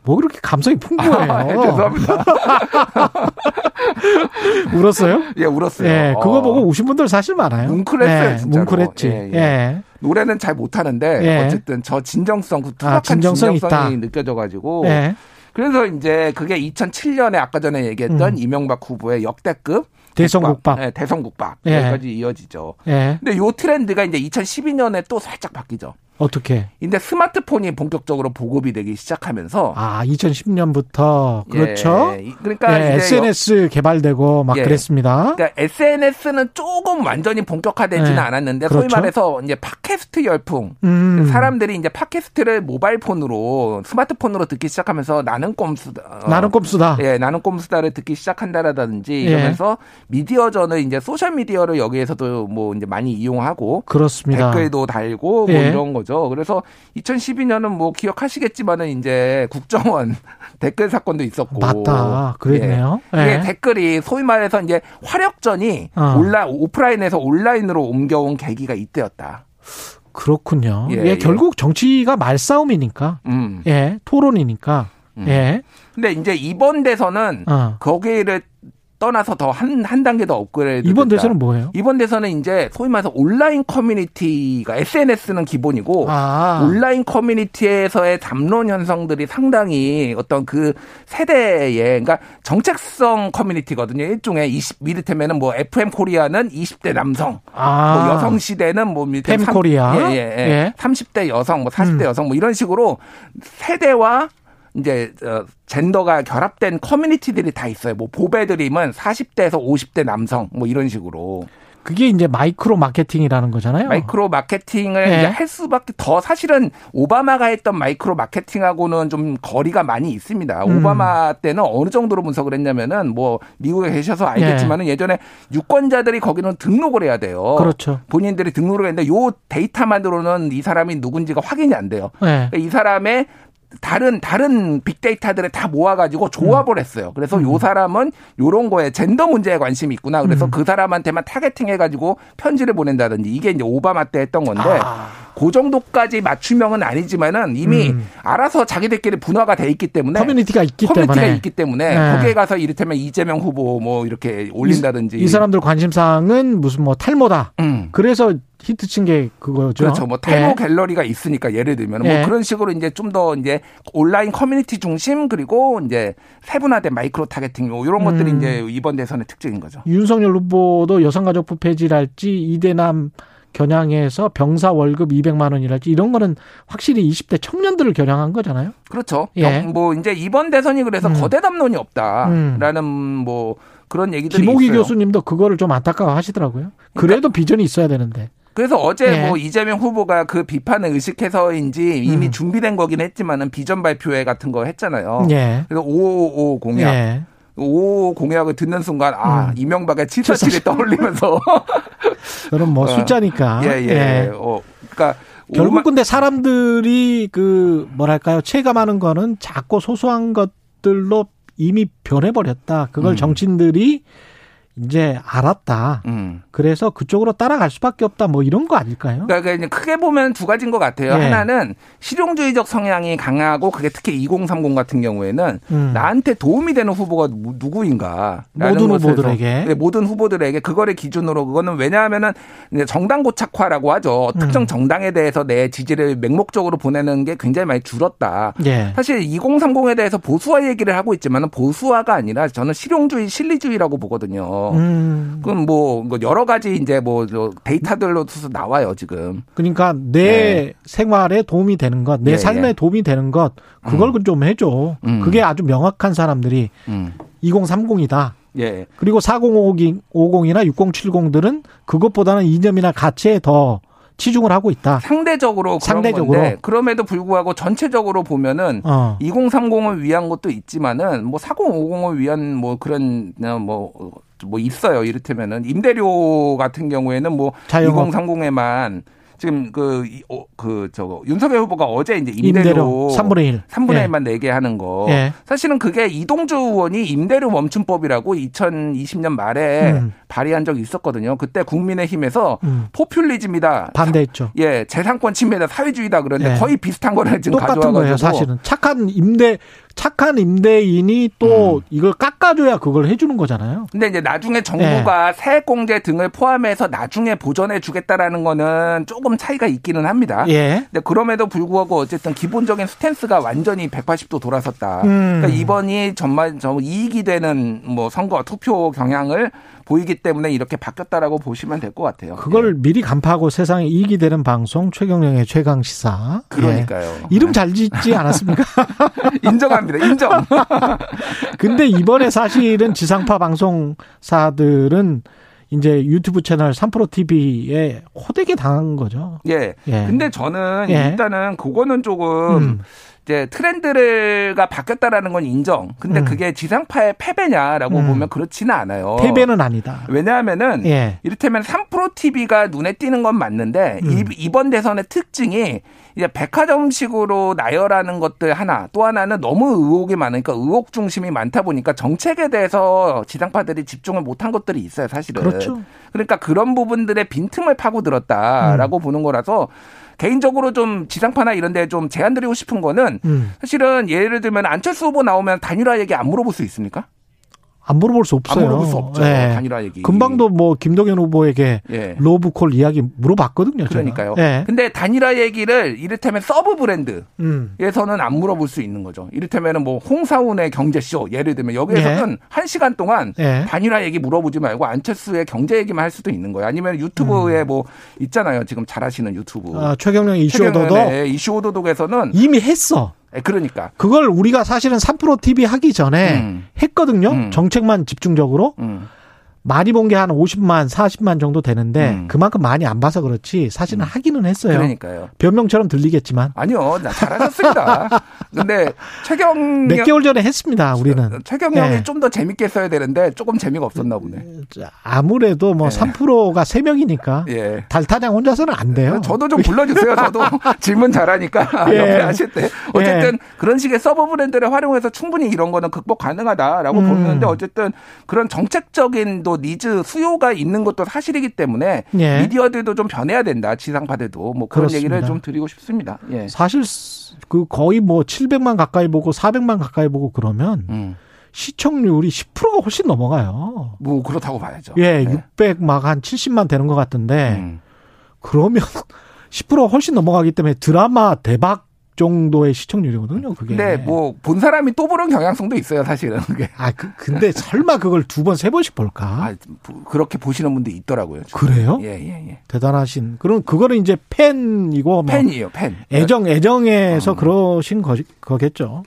뭐 그렇게 감성이 풍부해요. 아, 예, 죄송합니다. 울었어요? 예, 울었어요. 예, 그거 어. 보고 우신 분들 사실 많아요. 뭉클했어요, 예, 뭉클했지. 예, 예. 예. 노래는 잘 못하는데 예. 어쨌든 저 진정성, 그 투박한 아, 진정성이, 진정성이 느껴져가지고. 예. 그래서 이제 그게 2007년에 아까 전에 얘기했던 음. 이명박 후보의 역대급 대성국밥. 네, 대성국밥. 여기까지 이어지죠. 예. 근데 요 트렌드가 이제 2012년에 또 살짝 바뀌죠. 어떻게? 근데 스마트폰이 본격적으로 보급이 되기 시작하면서 아 2010년부터 그렇죠. 예, 그러니까 예, SNS 개발되고 막 예, 그랬습니다. 그러니까 SNS는 조금 완전히 본격화되지는 예, 않았는데 그렇죠. 소위 말해서 이제 팟캐스트 열풍 음. 사람들이 이제 팟캐스트를 모바일 폰으로 스마트폰으로 듣기 시작하면서 나는 꼼수다. 어, 나는 꼼수다. 예, 나는 꼼수다를 듣기 시작한다라든지 예. 이러면서 미디어전을 이제 소셜 미디어를 여기에서도 뭐 이제 많이 이용하고 그렇습니다. 댓글도 달고 뭐 예. 이런 거죠. 거죠. 그래서 2012년은 뭐 기억하시겠지만은 이제 국정원 댓글 사건도 있었고 맞다. 그랬네요. 예. 이게 예. 댓글이 소위 말해서 이제 화력전이 어. 온라 오프라인에서 온라인으로 옮겨온 계기가 이때였다. 그렇군요. 예, 예, 예. 결국 정치가 말싸움이니까. 음. 예, 토론이니까. 음. 예. 근데 이제 이번 대선은 어. 거기를 떠나서 더 한 단계 더 업그레이드. 이번 됐다. 대선은 뭐예요? 이번 대선은 이제 소위 말해서 온라인 커뮤니티가 SNS는 기본이고 아. 온라인 커뮤니티에서의 담론 현상들이 상당히 어떤 그 세대의 그러니까 정체성 커뮤니티거든요. 일종의 이를테면은 뭐 FM 코리아는 20대 남성, 아. 뭐 여성 시대는 뭐 펨코리아, 예, 예, 예. 예. 30대 여성, 뭐 40대 음. 여성 뭐 이런 식으로 세대와 이제 어, 젠더가 결합된 커뮤니티들이 다 있어요. 뭐 보배드림은 40대에서 50대 남성 뭐 이런 식으로. 그게 이제 마이크로 마케팅이라는 거잖아요. 마이크로 마케팅을 네. 이제 할 수밖에 더 사실은 오바마가 했던 마이크로 마케팅하고는 좀 거리가 많이 있습니다. 음. 오바마 때는 어느 정도로 분석을 했냐면은 뭐 미국에 계셔서 알겠지만은 네. 예전에 유권자들이 거기는 등록을 해야 돼요. 그렇죠. 본인들이 등록을 했는데 요 데이터만으로는 이 사람이 누군지가 확인이 안 돼요. 네. 그러니까 이 사람의 다른 다른 빅데이터들을 다 모아가지고 조합을 음. 했어요. 그래서 음. 요 사람은 요런 거에 젠더 문제에 관심이 있구나. 그래서 음. 그 사람한테만 targeting 해가지고 편지를 보낸다든지 이게 이제 오바마 때 했던 건데 아. 그 정도까지 맞춤형은 아니지만은 이미 음. 알아서 자기들끼리 분화가 돼 있기 때문에 커뮤니티가 있기 커뮤니티가 때문에 있기 때문에 네. 거기에 가서 이를테면 이재명 후보 뭐 이렇게 올린다든지 이, 이 사람들 관심사항은 무슨 뭐 탈모다. 음. 그래서 히트친 게 그거죠. 그렇죠. 뭐 탈모 네. 갤러리가 있으니까 예를 들면 뭐 네. 그런 식으로 이제 좀 더 이제 온라인 커뮤니티 중심 그리고 이제 세분화된 마이크로 targeting 뭐 이런 것들이 음. 이제 이번 대선의 특징인 거죠. 윤석열 후보도 여성가족부 폐지랄지 이대남 겨냥해서 병사 월급 200만 원이랄지 이런 거는 확실히 20대 청년들을 겨냥한 거잖아요. 그렇죠. 예. 뭐 이제 이번 대선이 그래서 음. 거대 담론이 없다라는 음. 뭐 그런 얘기들이 김호기 있어요. 교수님도 그거를 좀 안타까워 하시더라고요. 그래도 그러니까 비전이 있어야 되는데. 그래서 어제 네. 뭐 이재명 후보가 그 비판을 의식해서인지 이미 음. 준비된 거긴 했지만은 비전 발표회 같은 거 했잖아요. 네. 그래서 555 공약. 네. 5 공약을 듣는 순간 아 음. 이명박의 747이 떠올리면서 그럼 뭐 어. 숫자니까 예예 예. 예. 어 그러니까 결국 근데 사람들이 그 뭐랄까요 체감하는 거는 작고 소소한 것들로 이미 변해버렸다 그걸 음. 정치인들이 이제 알았다. 음. 그래서 그쪽으로 따라갈 수밖에 없다. 뭐 이런 거 아닐까요? 그러니까 이제 크게 보면 두 가지인 것 같아요. 네. 하나는 실용주의적 성향이 강하고 그게 특히 2030 같은 경우에는 음. 나한테 도움이 되는 후보가 누구인가? 모든 후보들에게 네, 모든 후보들에게 그거를 기준으로 그거는 왜냐하면은 정당 고착화라고 하죠. 음. 특정 정당에 대해서 내 지지를 맹목적으로 보내는 게 굉장히 많이 줄었다. 네. 사실 2030에 대해서 보수화 얘기를 하고 있지만 보수화가 아니라 저는 실용주의, 실리주의라고 보거든요. 음. 그럼 뭐 여러 가지 이제 뭐 데이터들로서 나와요 지금. 그러니까 내 네. 생활에 도움이 되는 것, 내 예, 삶에 예. 도움이 되는 것, 그걸 음. 좀 해줘. 음. 그게 아주 명확한 사람들이 음. 2030이다. 예. 그리고 4050이나 6070들은 그것보다는 이념이나 가치에 더 치중을 하고 있다. 상대적으로 상대적으로 건데, 그럼에도 불구하고 전체적으로 보면은 어. 2030을 위한 것도 있지만은 뭐 4050을 위한 뭐 그런 뭐 뭐뭐 있어요. 이를테면은 임대료 같은 경우에는 뭐 자영업. 2030에만 지금 그, 어, 그, 저거, 윤석열 후보가 어제 이제 임대료, 임대료 3분의 1. 3분의 예. 1만 내게 하는 거. 예. 사실은 그게 이동주 의원이 임대료 멈춤법이라고 2020년 말에 음. 발의한 적이 있었거든요. 그때 국민의힘에서 음. 포퓰리즘이다. 반대했죠. 예, 재산권 침해다, 사회주의다 그런데 예. 거의 비슷한 거를 지금 가져와가지고. 거예요, 사실은. 착한 임대, 착한 임대인이 또 음. 이걸 깎아줘야 그걸 해주는 거잖아요. 근데 이제 나중에 정부가 네. 세액공제 등을 포함해서 나중에 보전해 주겠다라는 거는 조금 차이가 있기는 합니다. 예. 근데 그럼에도 불구하고 어쨌든 기본적인 스탠스가 완전히 180도 돌아섰다. 음. 그러니까 이번이 정말 저 이익이 되는 뭐 선거 투표 경향을 보이기 때문에 이렇게 바뀌었다라고 보시면 될 것 같아요. 그걸 예. 미리 간파하고 세상에 이익이 되는 방송 최경영의 최강 시사. 그러니까요. 예. 이름 잘 짓지 않았습니까? 인정합니다. 인정. 근데 이번에 사실은 지상파 방송사들은 이제 유튜브 채널 3프로 TV에 호되게 당한 거죠. 예. 예. 근데 저는 예. 일단은 그거는 조금 음. 이제 트렌드가 바뀌었다라는 건 인정. 근데 음. 그게 지상파의 패배냐라고 음. 보면 그렇지는 않아요. 패배는 아니다. 왜냐하면은 예. 이를테면 3프로 TV가 눈에 띄는 건 맞는데 음. 이번 대선의 특징이 이제 백화점식으로 나열하는 것들 하나 또 하나는 너무 의혹이 많으니까 의혹 중심이 많다 보니까 정책에 대해서 지상파들이 집중을 못한 것들이 있어요 사실은. 그렇죠. 그러니까 그런 부분들의 빈틈을 파고들었다라고 음. 보는 거라서 개인적으로 좀 지상파나 이런 데 좀 제안 드리고 싶은 거는 음. 사실은 예를 들면 안철수 후보 나오면 단일화 얘기 안 물어볼 수 있습니까? 안 물어볼 수 없어요. 안 물어볼 수 없죠. 네. 단일화 얘기. 금방도 뭐 김동연 후보에게 네. 로브콜 이야기 물어봤거든요. 그러니까요. 네. 근데 단일화 얘기를 이를테면 서브 브랜드에서는 음. 안 물어볼 수 있는 거죠. 이를테면은 뭐 홍사훈의 경제쇼 예를 들면 여기에서는 네. 한 시간 동안 네. 단일화 얘기 물어보지 말고 안철수의 경제 얘기만 할 수도 있는 거예요. 아니면 유튜브에 음. 뭐 있잖아요. 지금 잘하시는 유튜브. 아, 최경영 이슈 오도독 네, 이슈 오도독에서는 이미 했어. 예, 그러니까. 그걸 우리가 사실은 3프로 TV 하기 전에 음. 했거든요. 음. 정책만 집중적으로. 음. 많이 본 게 한 50만, 40만 정도 되는데 음. 그만큼 많이 안 봐서 그렇지 사실은 음. 하기는 했어요. 그러니까요. 변명처럼 들리겠지만. 아니요. 나 잘하셨습니다. 근데 최경 몇 개월 전에 했습니다. 우리는. 최경영이 네. 좀더 재밌게 써야 되는데 조금 재미가 없었나 보네. 아무래도 뭐 네. 3%가 3명이니까 예. 달타냥 혼자서는 안 돼요. 저도 좀 불러 주세요. 저도 질문 잘하니까 예. 옆에 하실 때. 어쨌든 예. 그런 식의 서버 브랜드를 활용해서 충분히 이런 거는 극복 가능하다라고 음. 보는데 어쨌든 그런 정책적인 또 니즈 수요가 있는 것도 사실이기 때문에 예. 미디어들도 좀 변해야 된다. 지상파들도 뭐 그런 그렇습니다. 얘기를 좀 드리고 싶습니다. 예. 사실 그 거의 뭐 700만 가까이 보고 400만 가까이 보고 그러면 음. 시청률이 10%가 훨씬 넘어가요. 뭐 그렇다고 봐야죠. 예, 네. 600막 한 70만 되는 것 같은데 음. 그러면 10%가 훨씬 넘어가기 때문에 드라마 대박 정도의 시청률이거든요. 그게. 근데 뭐본 사람이 또 보는 경향성도 있어요, 사실은. 그게. 아, 그, 근데 설마 그걸 두 번, 세 번씩 볼까? 아, 그렇게 보시는 분도 있더라고요. 진짜. 그래요? 예, 예, 예. 대단하신. 그럼 그거는 이제 팬이고 뭐 팬이에요, 팬. 애정, 애정에서 어. 그러신 거, 거겠죠.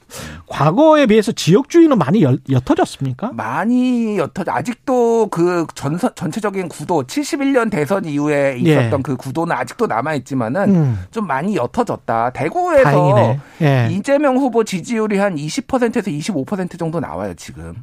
과거에 비해서 지역주의는 많이 옅, 옅어졌습니까? 많이 옅어져. 아직도 그 전, 전체적인 구도, 71년 대선 이후에 있었던 예. 그 구도는 아직도 남아 있지만은 음. 좀 많이 옅어졌다. 대구에서 다행이네. 예. 이재명 후보 지지율이 한 20%에서 25% 정도 나와요, 지금.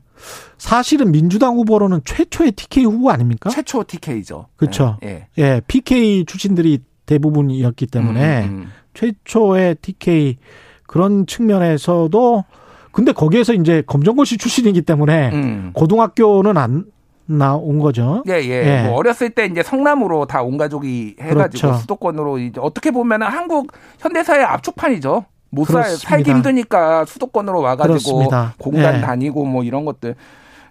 사실은 민주당 후보로는 최초의 TK 후보 아닙니까? 최초 TK죠. 그렇죠. 예. 예. PK 출신들이 대부분이었기 때문에 음, 음, 음. 최초의 TK 그런 측면에서도 근데 거기에서 이제 검정고시 출신이기 때문에 음. 고등학교는 안 나온 거죠. 예, 예. 예. 뭐 어렸을 때 이제 성남으로 다 온 가족이 해가지고 그렇죠. 수도권으로 이제 어떻게 보면은 한국 현대사의 압축판이죠. 못 살, 살기 힘드니까 수도권으로 와가지고 그렇습니다. 공단 예. 다니고 뭐 이런 것들.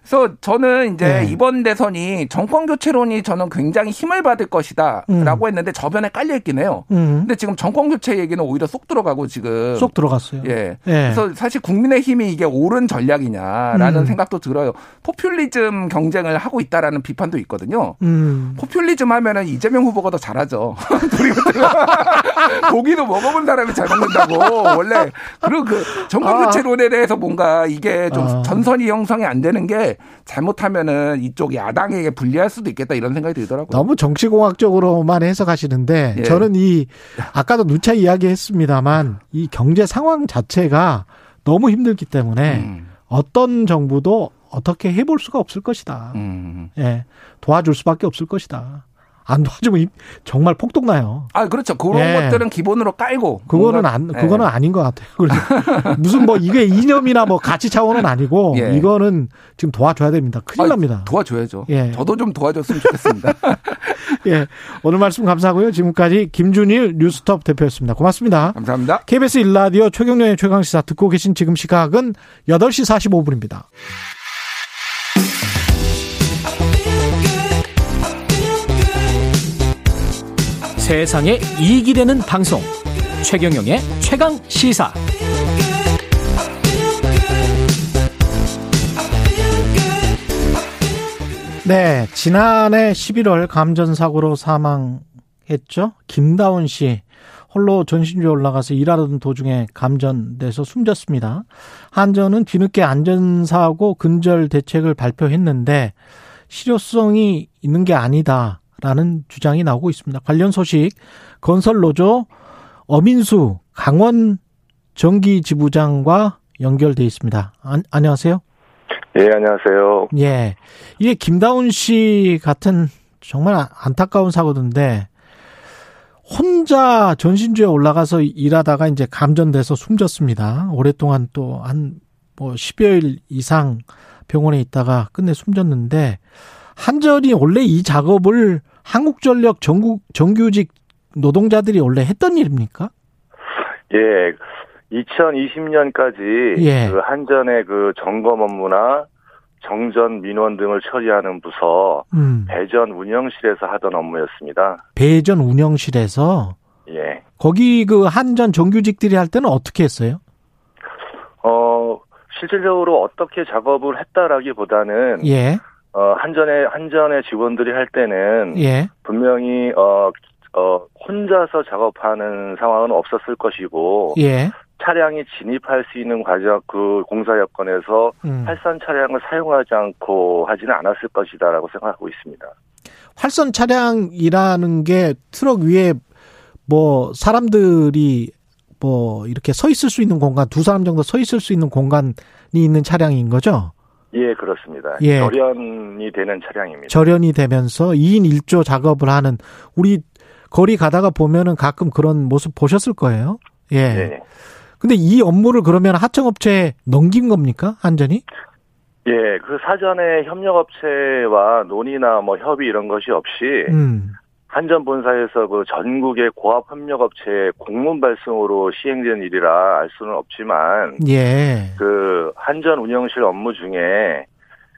그래서 저는 이제 네. 이번 대선이 정권 교체론이 저는 굉장히 힘을 받을 것이다라고 음. 했는데 저변에 깔려 있긴 해요. 음. 근데 지금 정권 교체 얘기는 오히려 쏙 들어가고 지금 쏙 들어갔어요. 예. 예. 그래서 사실 국민의 힘이 이게 옳은 전략이냐라는 음. 생각도 들어요. 포퓰리즘 경쟁을 하고 있다라는 비판도 있거든요. 음. 포퓰리즘 하면은 이재명 후보가 더 잘하죠. 고기도 먹어본 사람이 잘 먹는다고 원래 그리고 그 정권 아. 교체론에 대해서 뭔가 이게 좀 아. 전선이 형성이 안 되는 게 잘못하면은 이쪽 야당에게 불리할 수도 있겠다 이런 생각이 들더라고요. 너무 정치공학적으로만 해석하시는데 예. 저는 이 아까도 누차 이야기했습니다만 이 경제 상황 자체가 너무 힘들기 때문에 음. 어떤 정부도 어떻게 해볼 수가 없을 것이다. 음. 예, 도와줄 수밖에 없을 것이다. 안 도와주면 정말 폭독 나요. 아, 그렇죠. 그런 예. 것들은 기본으로 깔고. 그거는 안, 예. 그거는 예. 아닌 것 같아요. 무슨 뭐 이게 이념이나 뭐 가치 차원은 아니고 예. 이거는 지금 도와줘야 됩니다. 큰일 아, 납니다. 도와줘야죠. 예. 저도 좀 도와줬으면 좋겠습니다. 예. 오늘 말씀 감사하고요. 지금까지 김준일 뉴스톱 대표였습니다. 고맙습니다. 감사합니다. KBS 일라디오 최경련의 최강 시사 듣고 계신 지금 시각은 8시 45분입니다. 세상에 이익이 되는 방송 최경영의 최강 시사 네 지난해 11월 감전사고로 사망했죠 김다운 씨 홀로 전신주에 올라가서 일하던 도중에 감전돼서 숨졌습니다. 한전은 뒤늦게 안전사고 근절 대책을 발표했는데 실효성이 있는 게 아니다. 라는 주장이 나오고 있습니다. 관련 소식 건설노조 어민수 강원 전기지부장과 연결돼 있습니다. 안, 안녕하세요. 예, 안녕하세요. 예. 이게 김다운 씨 같은 정말 안타까운 사고인데 혼자 전신주에 올라가서 일하다가 이제 감전돼서 숨졌습니다. 오랫동안 또 한 뭐 10여일 이상 병원에 있다가 끝내 숨졌는데 한전이 원래 이 작업을 한국전력 전국 정규직 노동자들이 원래 했던 일입니까? 예. 2020년까지 예. 그 한전의 그 점검 업무나 정전 민원 등을 처리하는 부서 음. 배전 운영실에서 하던 업무였습니다. 배전 운영실에서 예. 거기 그 한전 정규직들이 할 때는 어떻게 했어요? 어 실질적으로 어떻게 작업을 했다라기보다는 예. 어, 한전의, 한전의 직원들이 할 때는 예. 분명히, 어, 어, 혼자서 작업하는 상황은 없었을 것이고, 예. 차량이 진입할 수 있는 과정, 그 공사 여건에서 음. 활선 차량을 사용하지 않고 하지는 않았을 것이다라고 생각하고 있습니다. 활선 차량이라는 게 트럭 위에 뭐 사람들이 뭐 이렇게 서 있을 수 있는 공간, 두 사람 정도 서 있을 수 있는 공간이 있는 차량인 거죠? 예, 그렇습니다. 예. 절연이 되는 차량입니다. 절연이 되면서 2인 1조 작업을 하는 우리 거리 가다가 보면은 가끔 그런 모습 보셨을 거예요. 예. 네. 근데 이 업무를 그러면 하청업체에 넘긴 겁니까? 한전이? 예, 그 사전에 협력업체와 논의나 뭐 협의 이런 것이 없이 음. 한전 본사에서 그 전국의 고압 협력업체 공문 발송으로 시행된 일이라 알 수는 없지만 예. 그 한전 운영실 업무 중에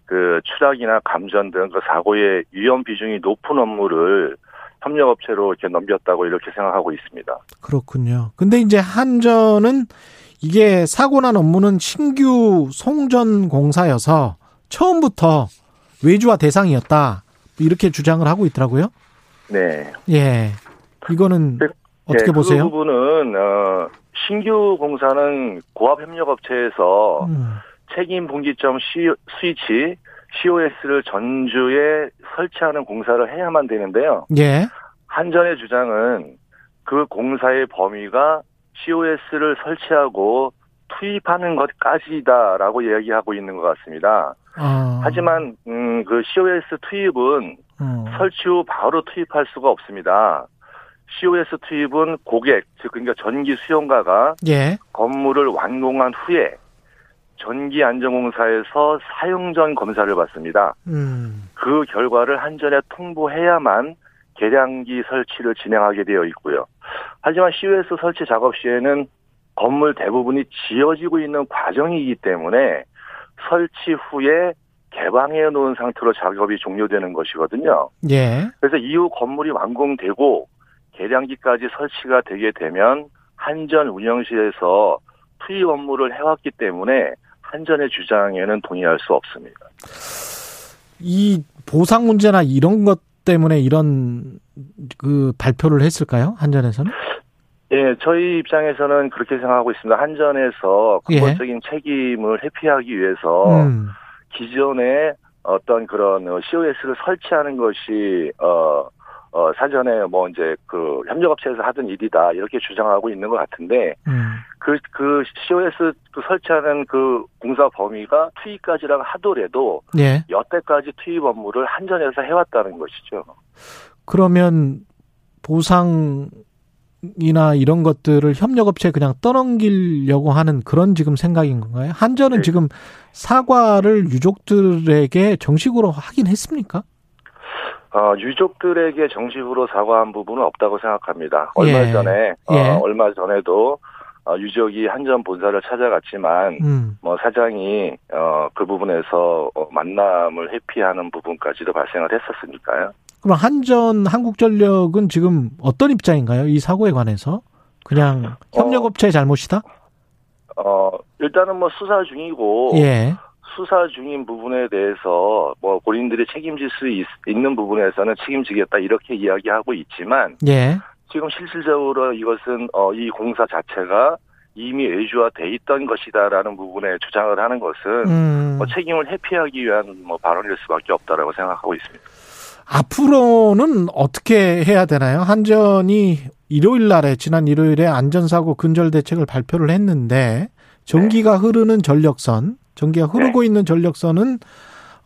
그 추락이나 감전 등 그 사고의 위험 비중이 높은 업무를 협력업체로 이렇게 넘겼다고 이렇게 생각하고 있습니다. 그렇군요. 근데 이제 한전은 이게 사고 난 업무는 신규 송전 공사여서 처음부터 외주화 대상이었다. 이렇게 주장을 하고 있더라고요. 네. 예. 이거는 네, 어떻게 네, 보세요? 그 부분은 어, 신규 공사는 고압 협력업체에서 음. 책임 분기점 스위치 COS를 전주에 설치하는 공사를 해야만 되는데요. 예. 한전의 주장은 그 공사의 범위가 COS를 설치하고 투입하는 것까지다라고 이야기하고 있는 것 같습니다. 아. 하지만 음, 그 COS 투입은 음. 설치 후 바로 투입할 수가 없습니다. COS 투입은 고객, 즉 그러니까 전기 수용가가 예. 건물을 완공한 후에 전기 안전공사에서 사용 전 검사를 받습니다. 음. 그 결과를 한전에 통보해야만 계량기 설치를 진행하게 되어 있고요. 하지만 COS 설치 작업 시에는 건물 대부분이 지어지고 있는 과정이기 때문에 설치 후에 개방해 놓은 상태로 작업이 종료되는 것이거든요. 예. 그래서 이후 건물이 완공되고 계량기까지 설치가 되게 되면 한전 운영실에서 투입 업무를 해왔기 때문에 한전의 주장에는 동의할 수 없습니다. 이 보상 문제나 이런 것 때문에 이런 그 발표를 했을까요? 한전에서는? 예, 저희 입장에서는 그렇게 생각하고 있습니다. 한전에서 근본적인 예. 책임을 회피하기 위해서 음. 기존에 어떤 그런 COS를 설치하는 것이 어, 어 사전에 뭐 이제 그 협력업체에서 하던 일이다 이렇게 주장하고 있는 것 같은데 그그 음. 그 COS 그 설치하는 그 공사 범위가 투입까지라고 하더라도 예. 여태까지 투입 업무를 한전에서 해왔다는 것이죠. 그러면 보상 이나 이런 것들을 협력업체에 그냥 떠넘기려고 하는 그런 지금 생각인 건가요? 한전은 네. 지금 사과를 유족들에게 정식으로 하긴 했습니까? 어, 유족들에게 정식으로 사과한 부분은 없다고 생각합니다. 얼마 예. 전에 어, 예. 얼마 전에도 어, 유족이 한전 본사를 찾아갔지만 음. 뭐 사장이 어, 그 부분에서 어, 만남을 회피하는 부분까지도 발생을 했었으니까요. 그럼 한전 한국전력은 지금 어떤 입장인가요? 이 사고에 관해서 그냥 협력업체의 잘못이다? 어 일단은 뭐 수사 중이고 예. 수사 중인 부분에 대해서 뭐 본인들이 책임질 수 있, 는 부분에서는 책임지겠다 이렇게 이야기하고 있지만 예. 지금 실질적으로 이것은 어, 이 공사 자체가 이미 외주화돼 있던 것이다라는 부분에 주장을 하는 것은 음. 뭐 책임을 회피하기 위한 뭐 발언일 수밖에 없다라고 생각하고 있습니다. 앞으로는 어떻게 해야 되나요? 한전이 일요일 날에 지난 일요일에 안전사고 근절 대책을 발표를 했는데 전기가 네. 흐르는 전력선, 전기가 흐르고 네. 있는 전력선은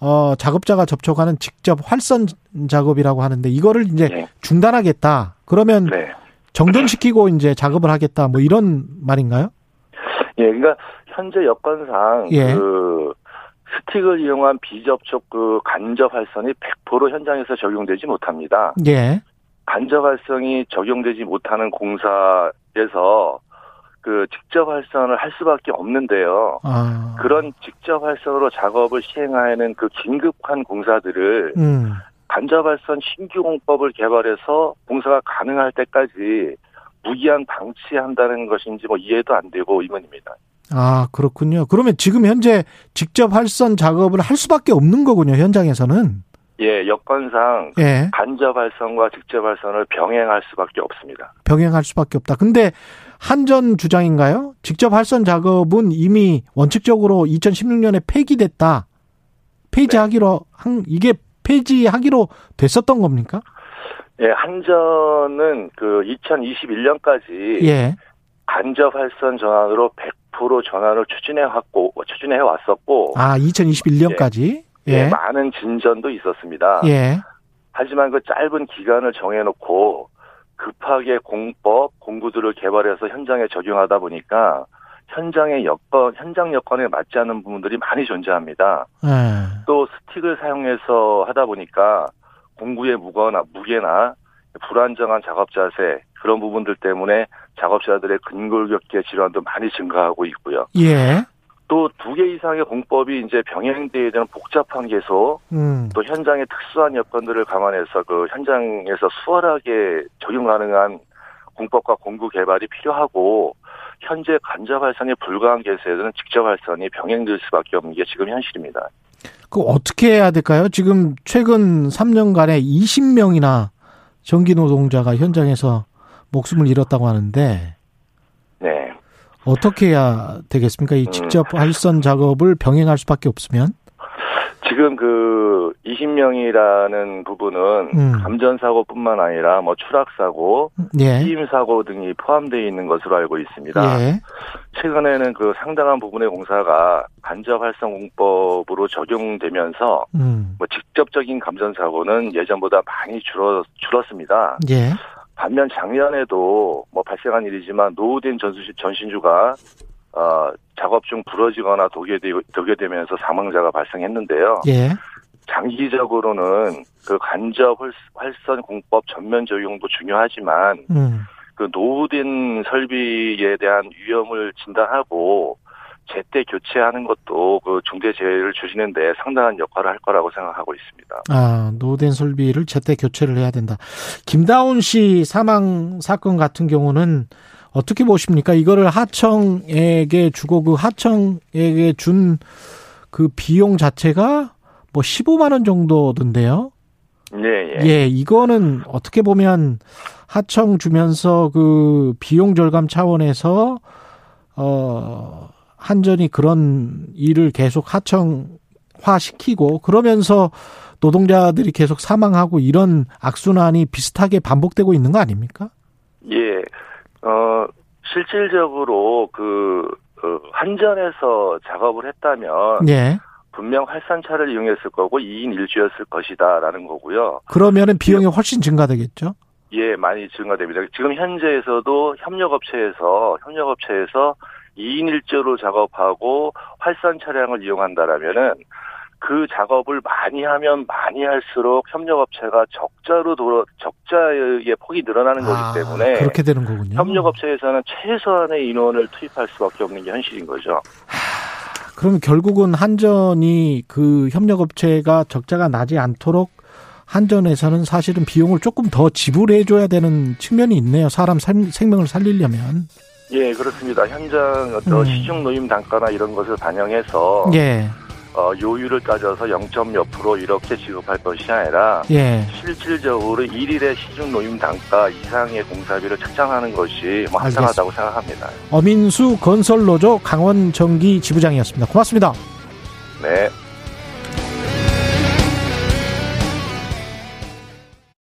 어 작업자가 접촉하는 직접 활선 작업이라고 하는데 이거를 이제 네. 중단하겠다. 그러면 네. 정전시키고 이제 작업을 하겠다. 뭐 이런 말인가요? 예, 그러니까 현재 여건상 예. 그 스틱을 이용한 비접촉 그 간접 활성이 100% 현장에서 적용되지 못합니다. 예. 간접 활성이 적용되지 못하는 공사에서 그 직접 활성을 할 수밖에 없는데요. 아. 그런 직접 활성으로 작업을 시행하는 그 긴급한 공사들을 음. 간접 활성 신규 공법을 개발해서 공사가 가능할 때까지 무기한 방치한다는 것인지 뭐 이해도 안 되고 의문입니다. 아, 그렇군요. 그러면 지금 현재 직접 활선 작업을 할 수밖에 없는 거군요, 현장에서는. 예, 여건상 예. 간접 활선과 직접 활선을 병행할 수밖에 없습니다. 병행할 수밖에 없다. 근데 한전 주장인가요? 직접 활선 작업은 이미 원칙적으로 2016년에 폐기됐다. 폐지하기로 네. 한 이게 폐지하기로 됐었던 겁니까? 예, 한전은 그 2021년까지 예. 간접 활선 전환으로 100% 전환을 추진해 왔고 추진해 왔었고 아 2021년까지 예, 예. 많은 진전도 있었습니다. 예. 하지만 그 짧은 기간을 정해놓고 급하게 공법 공구들을 개발해서 현장에 적용하다 보니까 현장의 여건 현장 여건에 맞지 않는 부분들이 많이 존재합니다. 예. 또 스틱을 사용해서 하다 보니까 공구의 무거나 무게나 불안정한 작업 자세 그런 부분들 때문에 작업자들의 근골격계 질환도 많이 증가하고 있고요. 예. 또 두 개 이상의 공법이 이제 병행돼야 되는 복잡한 개소, 음. 또 현장의 특수한 여건들을 감안해서 그 현장에서 수월하게 적용 가능한 공법과 공구 개발이 필요하고 현재 간접 발선이 불가한 개소에는 직접 발선이 병행될 수밖에 없는 게 지금 현실입니다. 그 어떻게 해야 될까요? 지금 최근 3년간에 20명이나 전기 노동자가 현장에서 목숨을 잃었다고 하는데 네. 어떻게 해야 되겠습니까? 이 음. 직접 활선 작업을 병행할 수밖에 없으면 지금 그 20명이라는 부분은 음. 감전 사고뿐만 아니라 뭐 추락 사고, 예. 피임 사고 등이 포함되어 있는 것으로 알고 있습니다. 예. 최근에는 그 상당한 부분의 공사가 간접 활성 공법으로 적용되면서 음. 뭐 직접적인 감전 사고는 예전보다 많이 줄어 줄었습니다. 예. 반면 작년에도 뭐 발생한 일이지만 노후된 전신, 전신주가 어, 작업 중 부러지거나 독여되, 독여되면서 사망자가 발생했는데요. 예. 장기적으로는 그 간접 활선 공법 전면 적용도 중요하지만 음. 그 노후된 설비에 대한 위험을 진단하고 제때 교체하는 것도 그 중대재해를 줄이는데 상당한 역할을 할 거라고 생각하고 있습니다. 아, 노된 설비를 제때 교체를 해야 된다. 김다운 씨 사망 사건 같은 경우는 어떻게 보십니까? 이거를 하청에게 주고 그 하청에게 준 그 비용 자체가 뭐 15만 원 정도던데요. 예, 예. 예, 이거는 어떻게 보면 하청 주면서 그 비용 절감 차원에서 어 한전이 그런 일을 계속 하청화 시키고 그러면서 노동자들이 계속 사망하고 이런 악순환이 비슷하게 반복되고 있는 거 아닙니까? 예. 어, 실질적으로 그, 어, 한전에서 작업을 했다면. 예. 분명 활산차를 이용했을 거고 2인 1주였을 것이다라는 거고요. 그러면은 비용이 훨씬 증가되겠죠? 예, 많이 증가됩니다. 지금 현재에서도 협력업체에서 협력업체에서 2인 1조로 작업하고 활산 차량을 이용한다라면은 그 작업을 많이 하면 많이 할수록 협력업체가 적자로 돌아 적자의 폭이 늘어나는 아, 거기 때문에 그렇게 되는 거군요. 협력업체에서는 최소한의 인원을 투입할 수밖에 없는 게 현실인 거죠. 하, 그럼 결국은 한전이 그 협력업체가 적자가 나지 않도록 한전에서는 사실은 비용을 조금 더 지불해 줘야 되는 측면이 있네요. 사람 생명을 살리려면. 예, 그렇습니다. 현장 어떤 음. 시중 노임 단가나 이런 것을 반영해서 예. 어, 요율을 따져서 0 몇 프로 이렇게 지급할 것이 아니라 예. 실질적으로 일일의 시중 노임 단가 이상의 공사비를 책정하는 것이 뭐 합당하다고 생각합니다. 어민수 건설노조 강원정기 지부장이었습니다. 고맙습니다. 네.